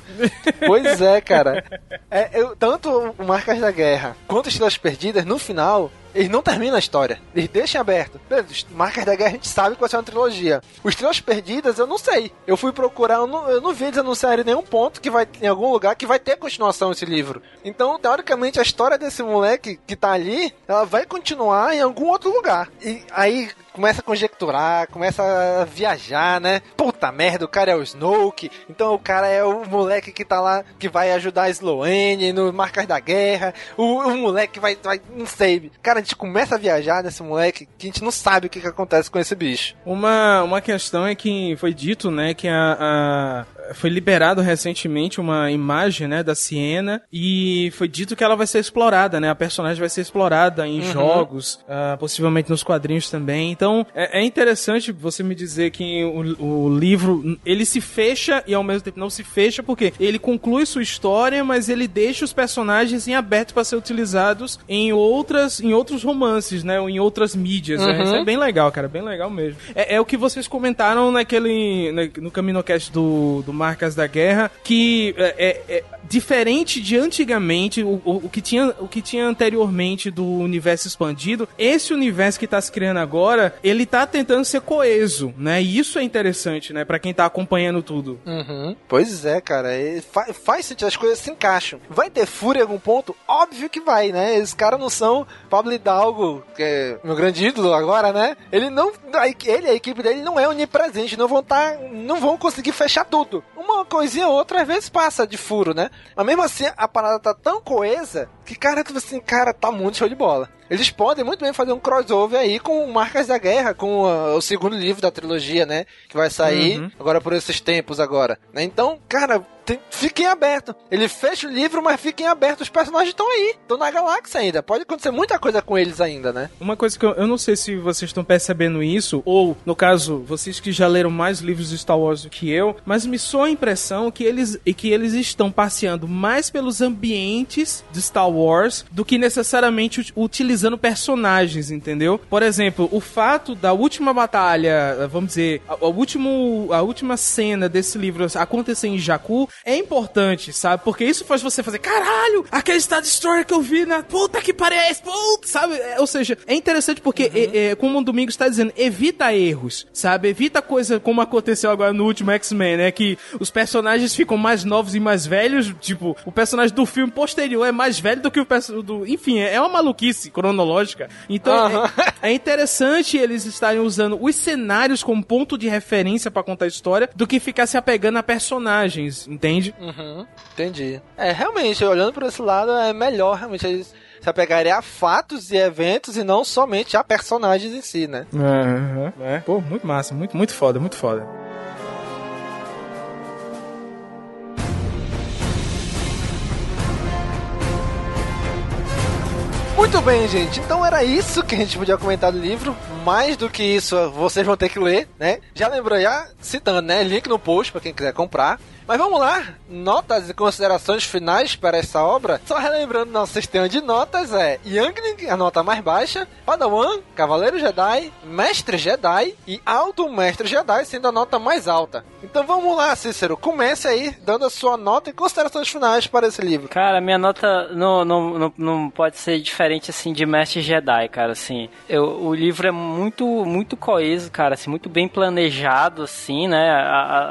Pois é, cara. É, eu- tanto o Marcas da Guerra quanto Estrelas Perdidas, no final, eles não terminam a história. Eles deixam aberto. Marcas da Guerra a gente sabe que vai ser uma trilogia. Os Estrelas Perdidas eu não sei. Eu fui procurar, eu não, eu não vi eles anunciarem nenhum ponto que vai em algum lugar que vai ter continuação esse livro. Então, teoricamente, a história desse moleque que tá ali, ela vai continuar em algum outro lugar. E aí começa a conjecturar, começa a viajar, né? Puta merda, o cara é o Snoke, então o cara é o moleque que tá lá, que vai ajudar a Sloane no Marcas da Guerra, o, o moleque que vai, vai, não sei. Cara, a gente começa a viajar nesse moleque que a gente não sabe o que, que acontece com esse bicho. Uma, uma questão é que foi dito, né, que a, a- foi liberado recentemente uma imagem, né, da Siena e foi dito que ela vai ser explorada, né, a personagem vai ser explorada em Uhum. jogos, ah, possivelmente nos quadrinhos também. Então é, é interessante você me dizer que o, o livro ele se fecha e ao mesmo tempo não se fecha porque ele conclui sua história, mas ele deixa os personagens em aberto para ser utilizados em outras, em outros romances, né, ou em outras mídias. né? Uhum. Isso é bem legal, cara, bem legal mesmo. É, é o que vocês comentaram naquele na- no CaminoCast do, do Marcas da Guerra, que é, é- é diferente de antigamente, o, o, o que tinha, o que tinha anteriormente do universo expandido, esse universo que tá se criando agora, ele tá tentando ser coeso, né? E isso é interessante, né, Pra quem tá acompanhando tudo. Uhum. Pois é, cara. e fa- faz sentido, as coisas se encaixam. Vai ter fúria em algum ponto? Óbvio que vai, né? Esses caras não são Pablo Hidalgo, que é meu grande ídolo agora, né? Ele não. Ele a equipe dele não é onipresente, não vão tá. não vão conseguir fechar tudo. Uma coisinha ou outra às vezes passa de furo, né? Mas mesmo assim, a parada tá tão coesa que, cara, tu assim, cara, tá muito show de bola. Eles podem muito bem fazer um crossover aí com Marcas da Guerra, com ah, o segundo livro da trilogia, né? Que vai sair Uhum. agora por esses tempos agora. né? Então, cara, tem- fiquem abertos. Ele fecha o livro, mas fiquem abertos. Os personagens estão aí, estão na galáxia ainda. Pode acontecer muita coisa com eles ainda, né? Uma coisa que eu, eu não sei se vocês estão percebendo isso, ou, no caso, vocês que já leram mais livros de Star Wars do que eu, mas me soa a impressão que eles, que eles estão passeando mais pelos ambientes de Star Wars do que necessariamente ut- utilizando personagens, entendeu? Por exemplo, o fato da última batalha, vamos dizer, a, a, último, a última cena desse livro acontecer em Jakku é importante, sabe? Porque isso faz você fazer, caralho, aquele Star Destroyer que eu vi na puta que pariu, é puta, sabe? É, ou seja, é interessante porque, é, é, como o Domingos está dizendo, evita erros, sabe? Evita coisa como aconteceu agora no último X-Men, né? Que os personagens ficam mais novos e mais velhos, tipo, o personagem do filme posterior é mais velho do que o personagem do... Enfim, é uma maluquice cronológica. Então, Aham. é, é interessante eles estarem usando os cenários como ponto de referência pra contar a história do que ficar se apegando a personagens, entende? Uhum, entendi. É, realmente, olhando por esse lado, é melhor realmente eles se apegarem a fatos e eventos e não somente a personagens em si, né? Aham, é. Pô, muito massa, muito, muito foda, muito foda. Muito bem, gente. Então era isso que a gente podia comentar do livro. Mais do que isso, vocês vão ter que ler, né? Já lembrou, já citando, né? Link no post para quem quiser comprar. Mas vamos lá, notas e considerações finais para essa obra. Só relembrando, nosso sistema de notas é Youngling, a nota mais baixa, Padawan, Cavaleiro Jedi, Mestre Jedi e Alto Mestre Jedi, sendo a nota mais alta. Então vamos lá, Cícero, comece aí dando a sua nota e considerações finais para esse livro. Cara, minha nota não, não, não, não pode ser diferente, assim, de Mestre Jedi, cara, assim. Eu, o livro é muito, muito coeso, cara, assim, muito bem planejado, assim, né?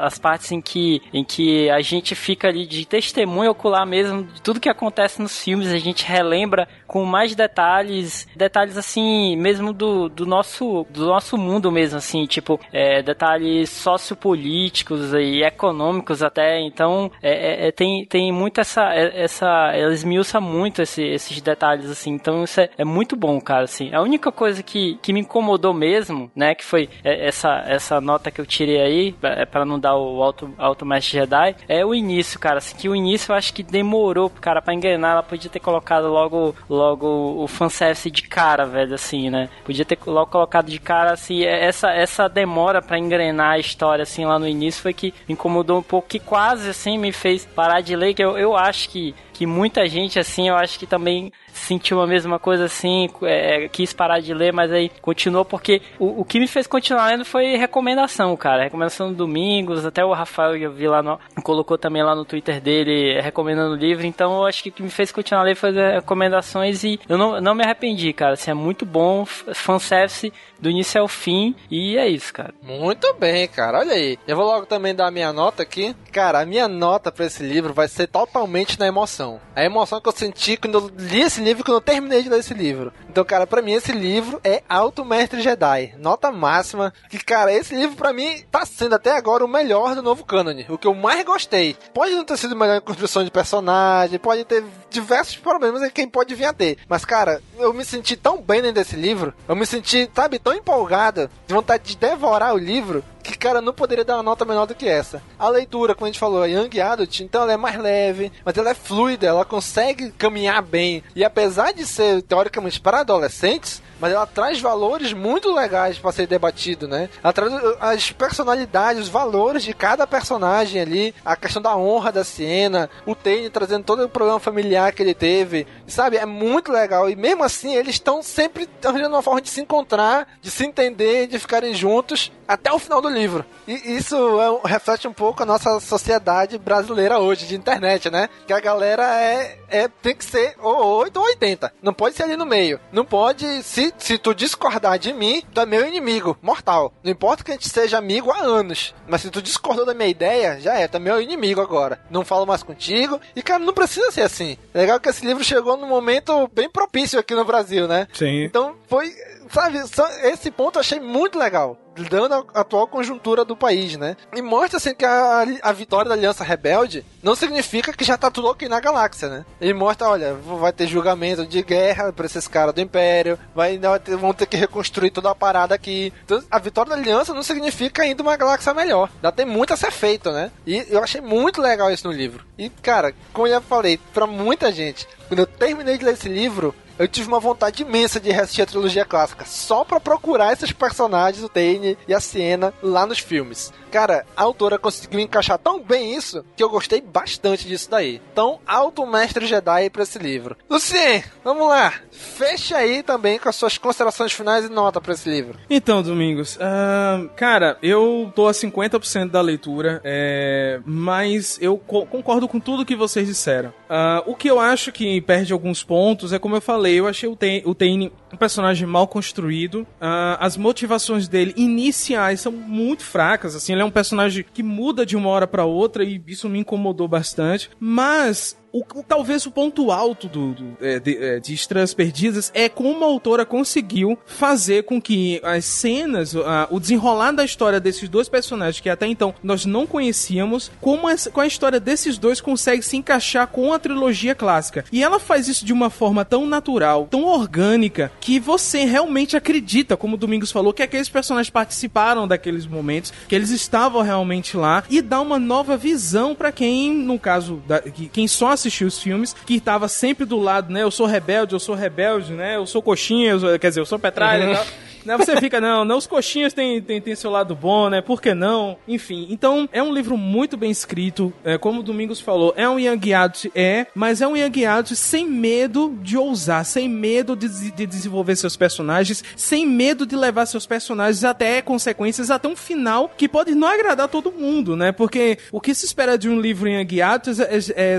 As partes em que, em que a gente fica ali de testemunho ocular mesmo de tudo que acontece nos filmes, a gente relembra com mais detalhes, detalhes, assim, mesmo do, do nosso, do nosso mundo mesmo, assim, tipo, é, detalhes sociopolíticos e econômicos até, então, é, é- é- tem, tem muito essa, é- essa, ela esmiuça muito esse- esses detalhes, assim, então isso é, é muito bom, cara, assim. A única coisa que, que me incomodou mesmo, né, que foi essa, essa nota que eu tirei aí, para não dar o alto, alto mestre Jedi, é o início, cara, assim, que o início eu acho que demorou, cara, para engrenar, ela podia ter colocado logo, logo o fanservice de cara, velho, assim, né? Podia ter logo colocado de cara, assim, é, essa, essa demora para engrenar a história, assim, lá no início foi que incomodou um pouco, que quase, assim, me fez parar de ler, que eu, eu acho que que muita gente, assim, eu acho que também sentiu a mesma coisa assim, é, quis parar de ler, mas aí continuou, porque o, o que me fez continuar lendo foi recomendação, cara. Recomendação do Domingos, até o Rafael eu vi lá no, colocou também lá no Twitter dele recomendando o livro, então eu acho que o que me fez continuar lendo foi as recomendações e eu não, não me arrependi, cara. Assim, é muito bom, fanservice do início ao fim, e é isso, cara. Muito bem, cara. Olha aí. Eu vou logo também dar a minha nota aqui. Cara, a minha nota para esse livro vai ser totalmente na emoção. A emoção que eu senti quando eu li esse livro, quando eu terminei de ler esse livro. Então, cara, para mim esse livro é Alto Mestre Jedi. Nota máxima. Que, cara, esse livro para mim tá sendo até agora o melhor do novo canon. O que eu mais gostei. Pode não ter sido melhor em construção de personagem, pode ter diversos problemas em quem pode vir a ter. Mas, cara, eu me senti tão bem dentro desse livro. Eu me senti, sabe, tão empolgada, de vontade de devorar o livro, que, cara, não poderia dar uma nota menor do que essa. A leitura, como a gente falou, é Young Adult, então ela é mais leve, mas ela é fluida, ela consegue caminhar bem. E apesar de ser, teoricamente, para adolescentes, mas ela traz valores muito legais para ser debatido, né? Ela traz uh, as personalidades, os valores de cada personagem ali, a questão da honra da Siena, o Tane trazendo todo o problema familiar que ele teve, sabe? É muito legal e mesmo assim eles estão sempre arranjando uma forma de se encontrar, de se entender, de ficarem juntos até o final do livro. E isso é, reflete um pouco a nossa sociedade brasileira hoje, de internet, né? Que a galera é, é tem que ser ou 8 ou 80. Não pode ser ali no meio. Não pode se se, tu discordar de mim, tu é meu inimigo, mortal. Não importa que a gente seja amigo há anos. Mas se tu discordou da minha ideia, já é, tu é meu inimigo agora. Não falo mais contigo. E, cara, não precisa ser assim. Legal que esse livro chegou num momento bem propício aqui no Brasil, né? Sim. Então foi. Sabe, esse ponto eu achei muito legal dando a atual conjuntura do país, né? E mostra assim que a, a vitória da Aliança Rebelde não significa que já tá tudo ok na galáxia, né? Ele mostra, olha, vai ter julgamento de guerra pra esses caras do Império, vai, vão ter que reconstruir toda a parada aqui. Então, a vitória da Aliança não significa ainda uma galáxia melhor. Ainda tem muito a ser feito, né? E eu achei muito legal isso no livro. E, cara, como eu já falei, pra muita gente, quando eu terminei de ler esse livro, eu tive uma vontade imensa de reassistir a trilogia clássica, só para procurar esses personagens, o Tane e a Siena, lá nos filmes. Cara, a autora conseguiu encaixar tão bem isso que eu gostei bastante disso daí. Então, alto mestre Jedi para esse livro. Lucien, vamos lá. Fecha aí também com as suas considerações finais e nota para esse livro. Então, Domingos, uh, cara, eu tô a 50% da leitura, é, mas eu co concordo com tudo que vocês disseram. Uh, o que eu acho que perde alguns pontos é como eu falei, eu achei o, Ten o Tane um personagem mal construído. Uh, as motivações dele iniciais são muito fracas, assim, ele é um personagem que muda de uma hora para outra e isso me incomodou bastante. Mas o, talvez o ponto alto do, do é, de, é, de, Estrelas Perdidas é como a autora conseguiu fazer com que as cenas, o desenrolar da história desses dois personagens que até então nós não conhecíamos, como essa, com a história desses dois consegue se encaixar com a trilogia clássica. E ela faz isso de uma forma tão natural, tão orgânica, que você realmente acredita, como o Domingos falou, que aqueles personagens participaram daqueles momentos, que eles estavam realmente lá, e dá uma nova visão para quem, no caso, da, quem só assistiu assistir os filmes, que tava sempre do lado, né? Eu sou rebelde, eu sou rebelde, né? Eu sou coxinha, eu sou, quer dizer, eu sou petralha e tal. Né, você fica, não, não, os coxinhas têm, têm, têm seu lado bom, né? Por que não? Enfim, então é um livro muito bem escrito, é, como o Domingos falou, é um Young Adult, é, mas é um Young Adult sem medo de ousar, sem medo de, de desenvolver seus personagens, sem medo de levar seus personagens até consequências, até um final que pode não agradar todo mundo, né? Porque o que se espera de um livro Young Adult é, é, é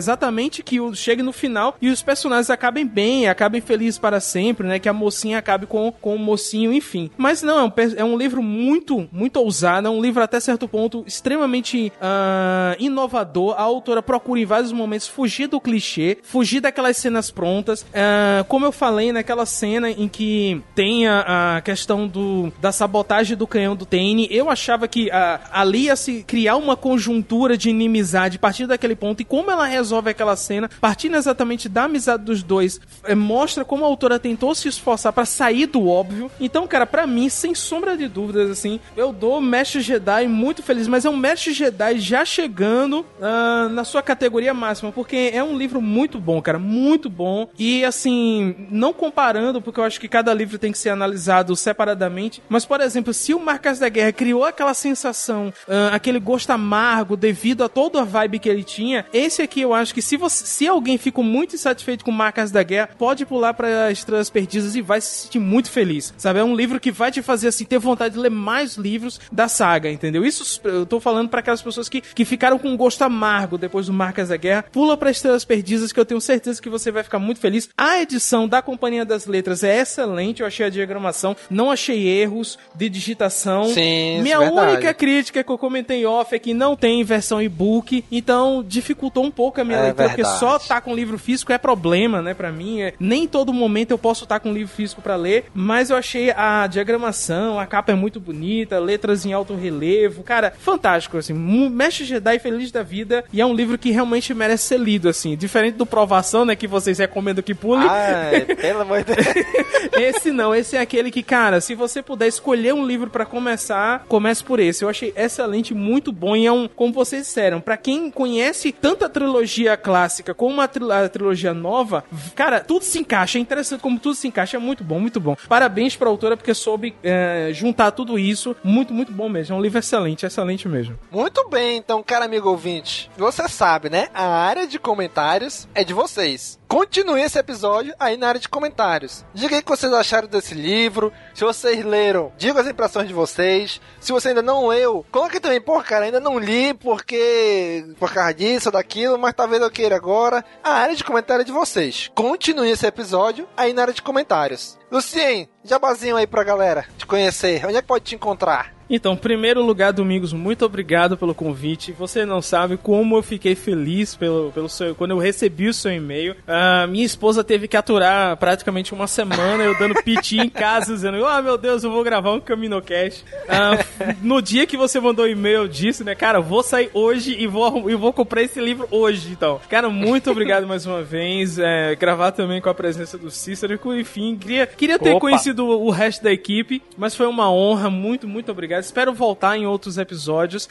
que chegue no final e os personagens acabem bem, acabem felizes para sempre, né? Que a mocinha acabe com, com o mocinho, enfim. Mas não, é um, é um livro muito, muito ousado, é um livro até certo ponto extremamente uh, inovador. A autora procura em vários momentos fugir do clichê, fugir daquelas cenas prontas. Uh, como eu falei naquela cena em que tem a, a questão do, da sabotagem do canhão do Tane. Eu achava que a, ali ia se criar uma conjuntura de inimizade a partir daquele ponto. E como ela resolve aquela cena, partindo exatamente da amizade dos dois, é, mostra como a autora tentou se esforçar para sair do óbvio. Então, cara, para mim, sem sombra de dúvidas, assim, eu dou Mestre Jedi muito feliz, mas é um Mestre Jedi já chegando uh, na sua categoria máxima, porque é um livro muito bom, cara, muito bom. E assim, não comparando, porque eu acho que cada livro tem que ser analisado separadamente, mas por exemplo, se o Marcas da Guerra criou aquela sensação, uh, aquele gosto amargo devido a toda a vibe que ele tinha, esse aqui eu acho que se você, se alguém ficou muito insatisfeito com Marcas da Guerra, pode pular para Estrelas Perdidas e vai se sentir muito feliz. Sabe, é um livro que vai te fazer assim ter vontade de ler mais livros da saga, entendeu? Isso eu tô falando para aquelas pessoas que, que ficaram com um gosto amargo depois do Marcas da Guerra. Pula para Estrelas Perdidas que eu tenho certeza que você vai ficar muito feliz. A edição da Companhia das Letras é excelente, eu achei a diagramação, não achei erros de digitação. Sim, Minha verdade. única crítica que eu comentei off é que não tem versão e-book, então dificultou um pouco a minha É leitura, porque só tá com livro físico é problema, né, para mim. É, nem todo momento eu posso estar com livro físico para ler, mas eu achei a diagramação, a capa é muito bonita, letras em alto relevo, cara, fantástico, assim. Mestre Jedi feliz da vida e é um livro que realmente merece ser lido, assim. Diferente do Provação, né, que vocês recomendam que pule. Ai, pelo amor de Deus. esse não, esse é aquele que, cara, se você puder escolher um livro pra começar, comece por esse. Eu achei excelente, muito bom e é um, como vocês disseram, pra quem conhece tanto a trilogia clássica como a, tril- a trilogia nova, cara, tudo se encaixa. É interessante como tudo se encaixa, é muito bom, muito bom. Parabéns pra autora porque soube é, juntar tudo isso. Muito, muito bom mesmo. É um livro excelente, excelente mesmo. Muito bem, então, cara amigo ouvinte, você sabe, né? A área de comentários é de vocês. Continue esse episódio aí na área de comentários. Diga aí o que vocês acharam desse livro. Se vocês leram, diga as impressões de vocês. Se você ainda não leu, coloque também, pô, cara, ainda não li porque. por causa disso ou daquilo, mas talvez eu queira agora. A área de comentário de vocês. Continue esse episódio aí na área de comentários. Lucien, jabazinho aí pra galera te conhecer. Onde é que pode te encontrar? Então, em primeiro lugar, Domingos, muito obrigado pelo convite. Você não sabe como eu fiquei feliz pelo, pelo seu, quando eu recebi o seu e-mail. Ah, minha esposa teve que aturar praticamente uma semana eu dando piti em casa, dizendo: Ah, meu Deus, eu vou gravar um Caminocast. Ah, no dia que você mandou o e-mail, eu disse, né, cara, eu vou sair hoje e vou, e vou comprar esse livro hoje. Então, cara, muito obrigado mais uma vez. É, gravar também com a presença do Cícero. Enfim, queria, queria ter Opa. conhecido o resto da equipe, mas foi uma honra. Muito, muito obrigado. Espero voltar em outros episódios.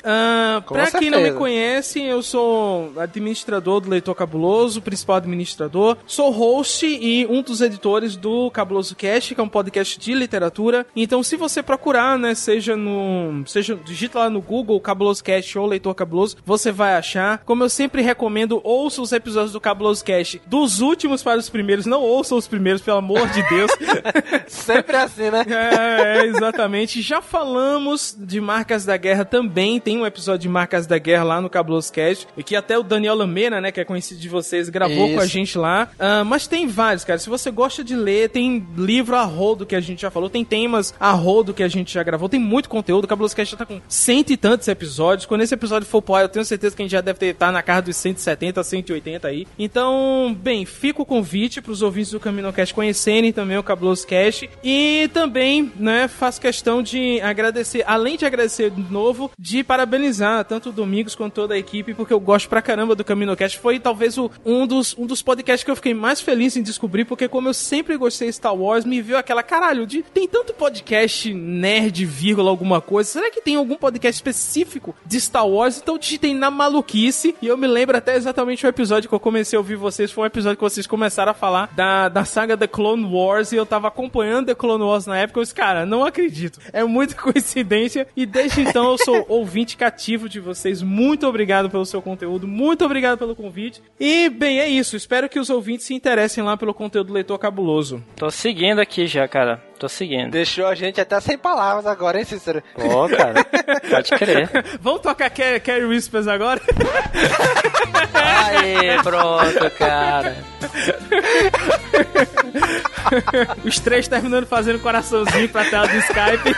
Com pra quem não me certeza. conhece, eu sou administrador do Leitor Cabuloso, principal administrador. Sou host e um dos editores do Cabuloso Cast, que é um podcast de literatura. Então, se você procurar, né, seja no. Seja, digita lá no Google Cabuloso Cast ou Leitor Cabuloso, você vai achar. Como eu sempre recomendo, ouça os episódios do Cabuloso Cast dos últimos para os primeiros. Não ouça os primeiros, pelo amor de Deus. Sempre assim, né? É, é, exatamente. Já falamos de Marcas da Guerra também. Tem um episódio de Marcas da Guerra lá no Cabuloso Cast. E que até o Daniel Lameira, né, que é conhecido de vocês, gravou Isso. com a gente lá. Ah, mas tem vários, cara. Se você gosta de ler, tem livro a rodo que a gente já falou. Tem temas a rodo que a gente já gravou. Tem muito conteúdo. O Cabuloso Cast já tá com cento e tantos episódios. Quando esse episódio for pro ar, eu tenho certeza que a gente já deve estar na casa dos 170, 180 aí. Então, bem, fica o convite pros ouvintes do CaminoCast conhecerem também o Cabuloso Cast. E também, né, faço questão de agradecer, além de agradecer de novo, de parabenizar tanto o Domingos quanto toda a equipe, porque eu gosto pra caramba do CaminoCast. Foi talvez o, um, dos, um dos podcasts que eu fiquei mais feliz em descobrir, porque como eu sempre gostei de Star Wars, me viu aquela, caralho, de, tem tanto podcast nerd, vírgula, alguma coisa. Será que tem algum podcast específico de Star Wars? Então digitei na maluquice e eu me lembro até exatamente o episódio que eu comecei a ouvir vocês. Foi um episódio que vocês começaram a falar da, da saga The Clone Wars e eu tava acompanhando The Clone Wars na época. Eu disse, cara, não acredito. É muita coincidência e desde então eu sou ouvinte cativo de vocês. Muito obrigado pelo seu conteúdo, muito obrigado pelo convite. E, bem, é isso. Espero que os ouvintes se interessem lá pelo conteúdo do Leitor Cabuloso. Tô seguindo aqui já, cara. Tô seguindo. Deixou a gente até sem palavras agora, hein, Cícero? Pô, cara. Pode crer. Vamos tocar Car- Carrie Whispers agora? Aí, pronto, cara. Os três terminando fazendo coraçãozinho pra tela do Skype.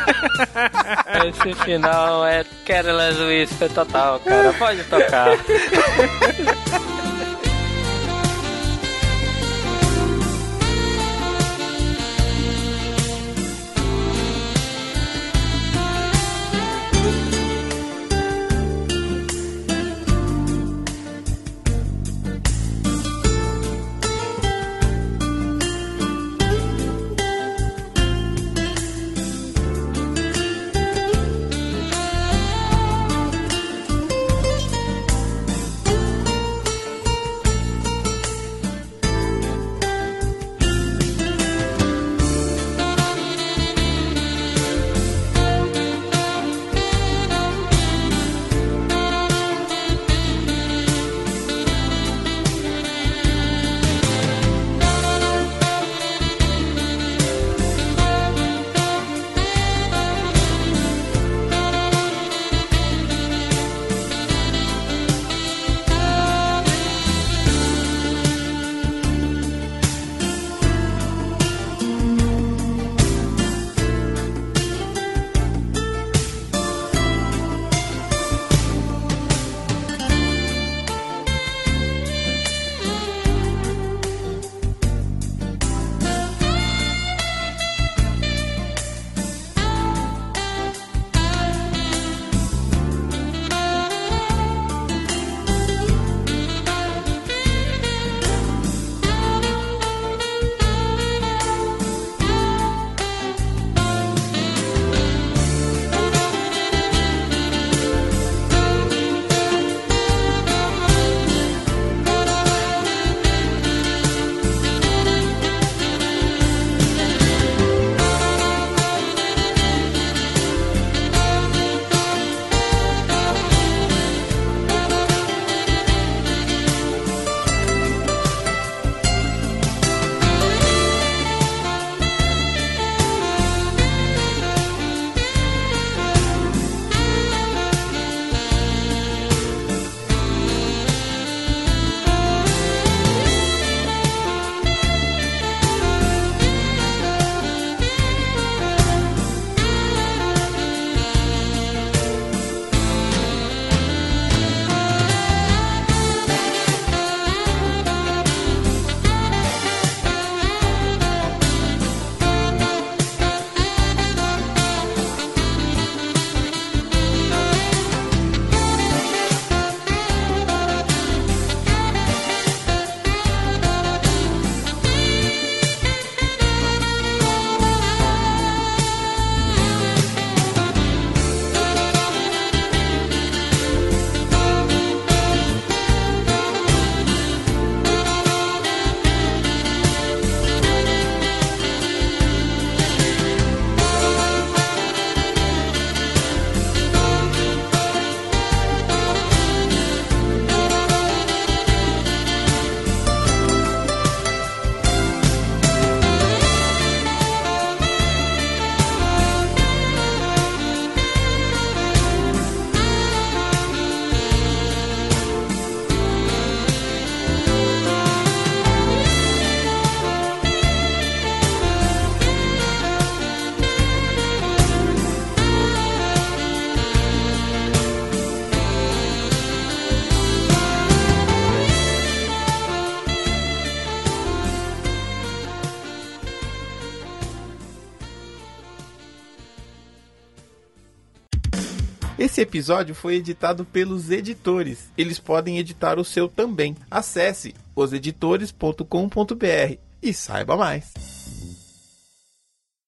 Esse final é Careless Whisper total, cara. Pode tocar. Esse episódio foi editado pelos editores. Eles podem editar o seu também. Acesse oseditores.com.br e saiba mais.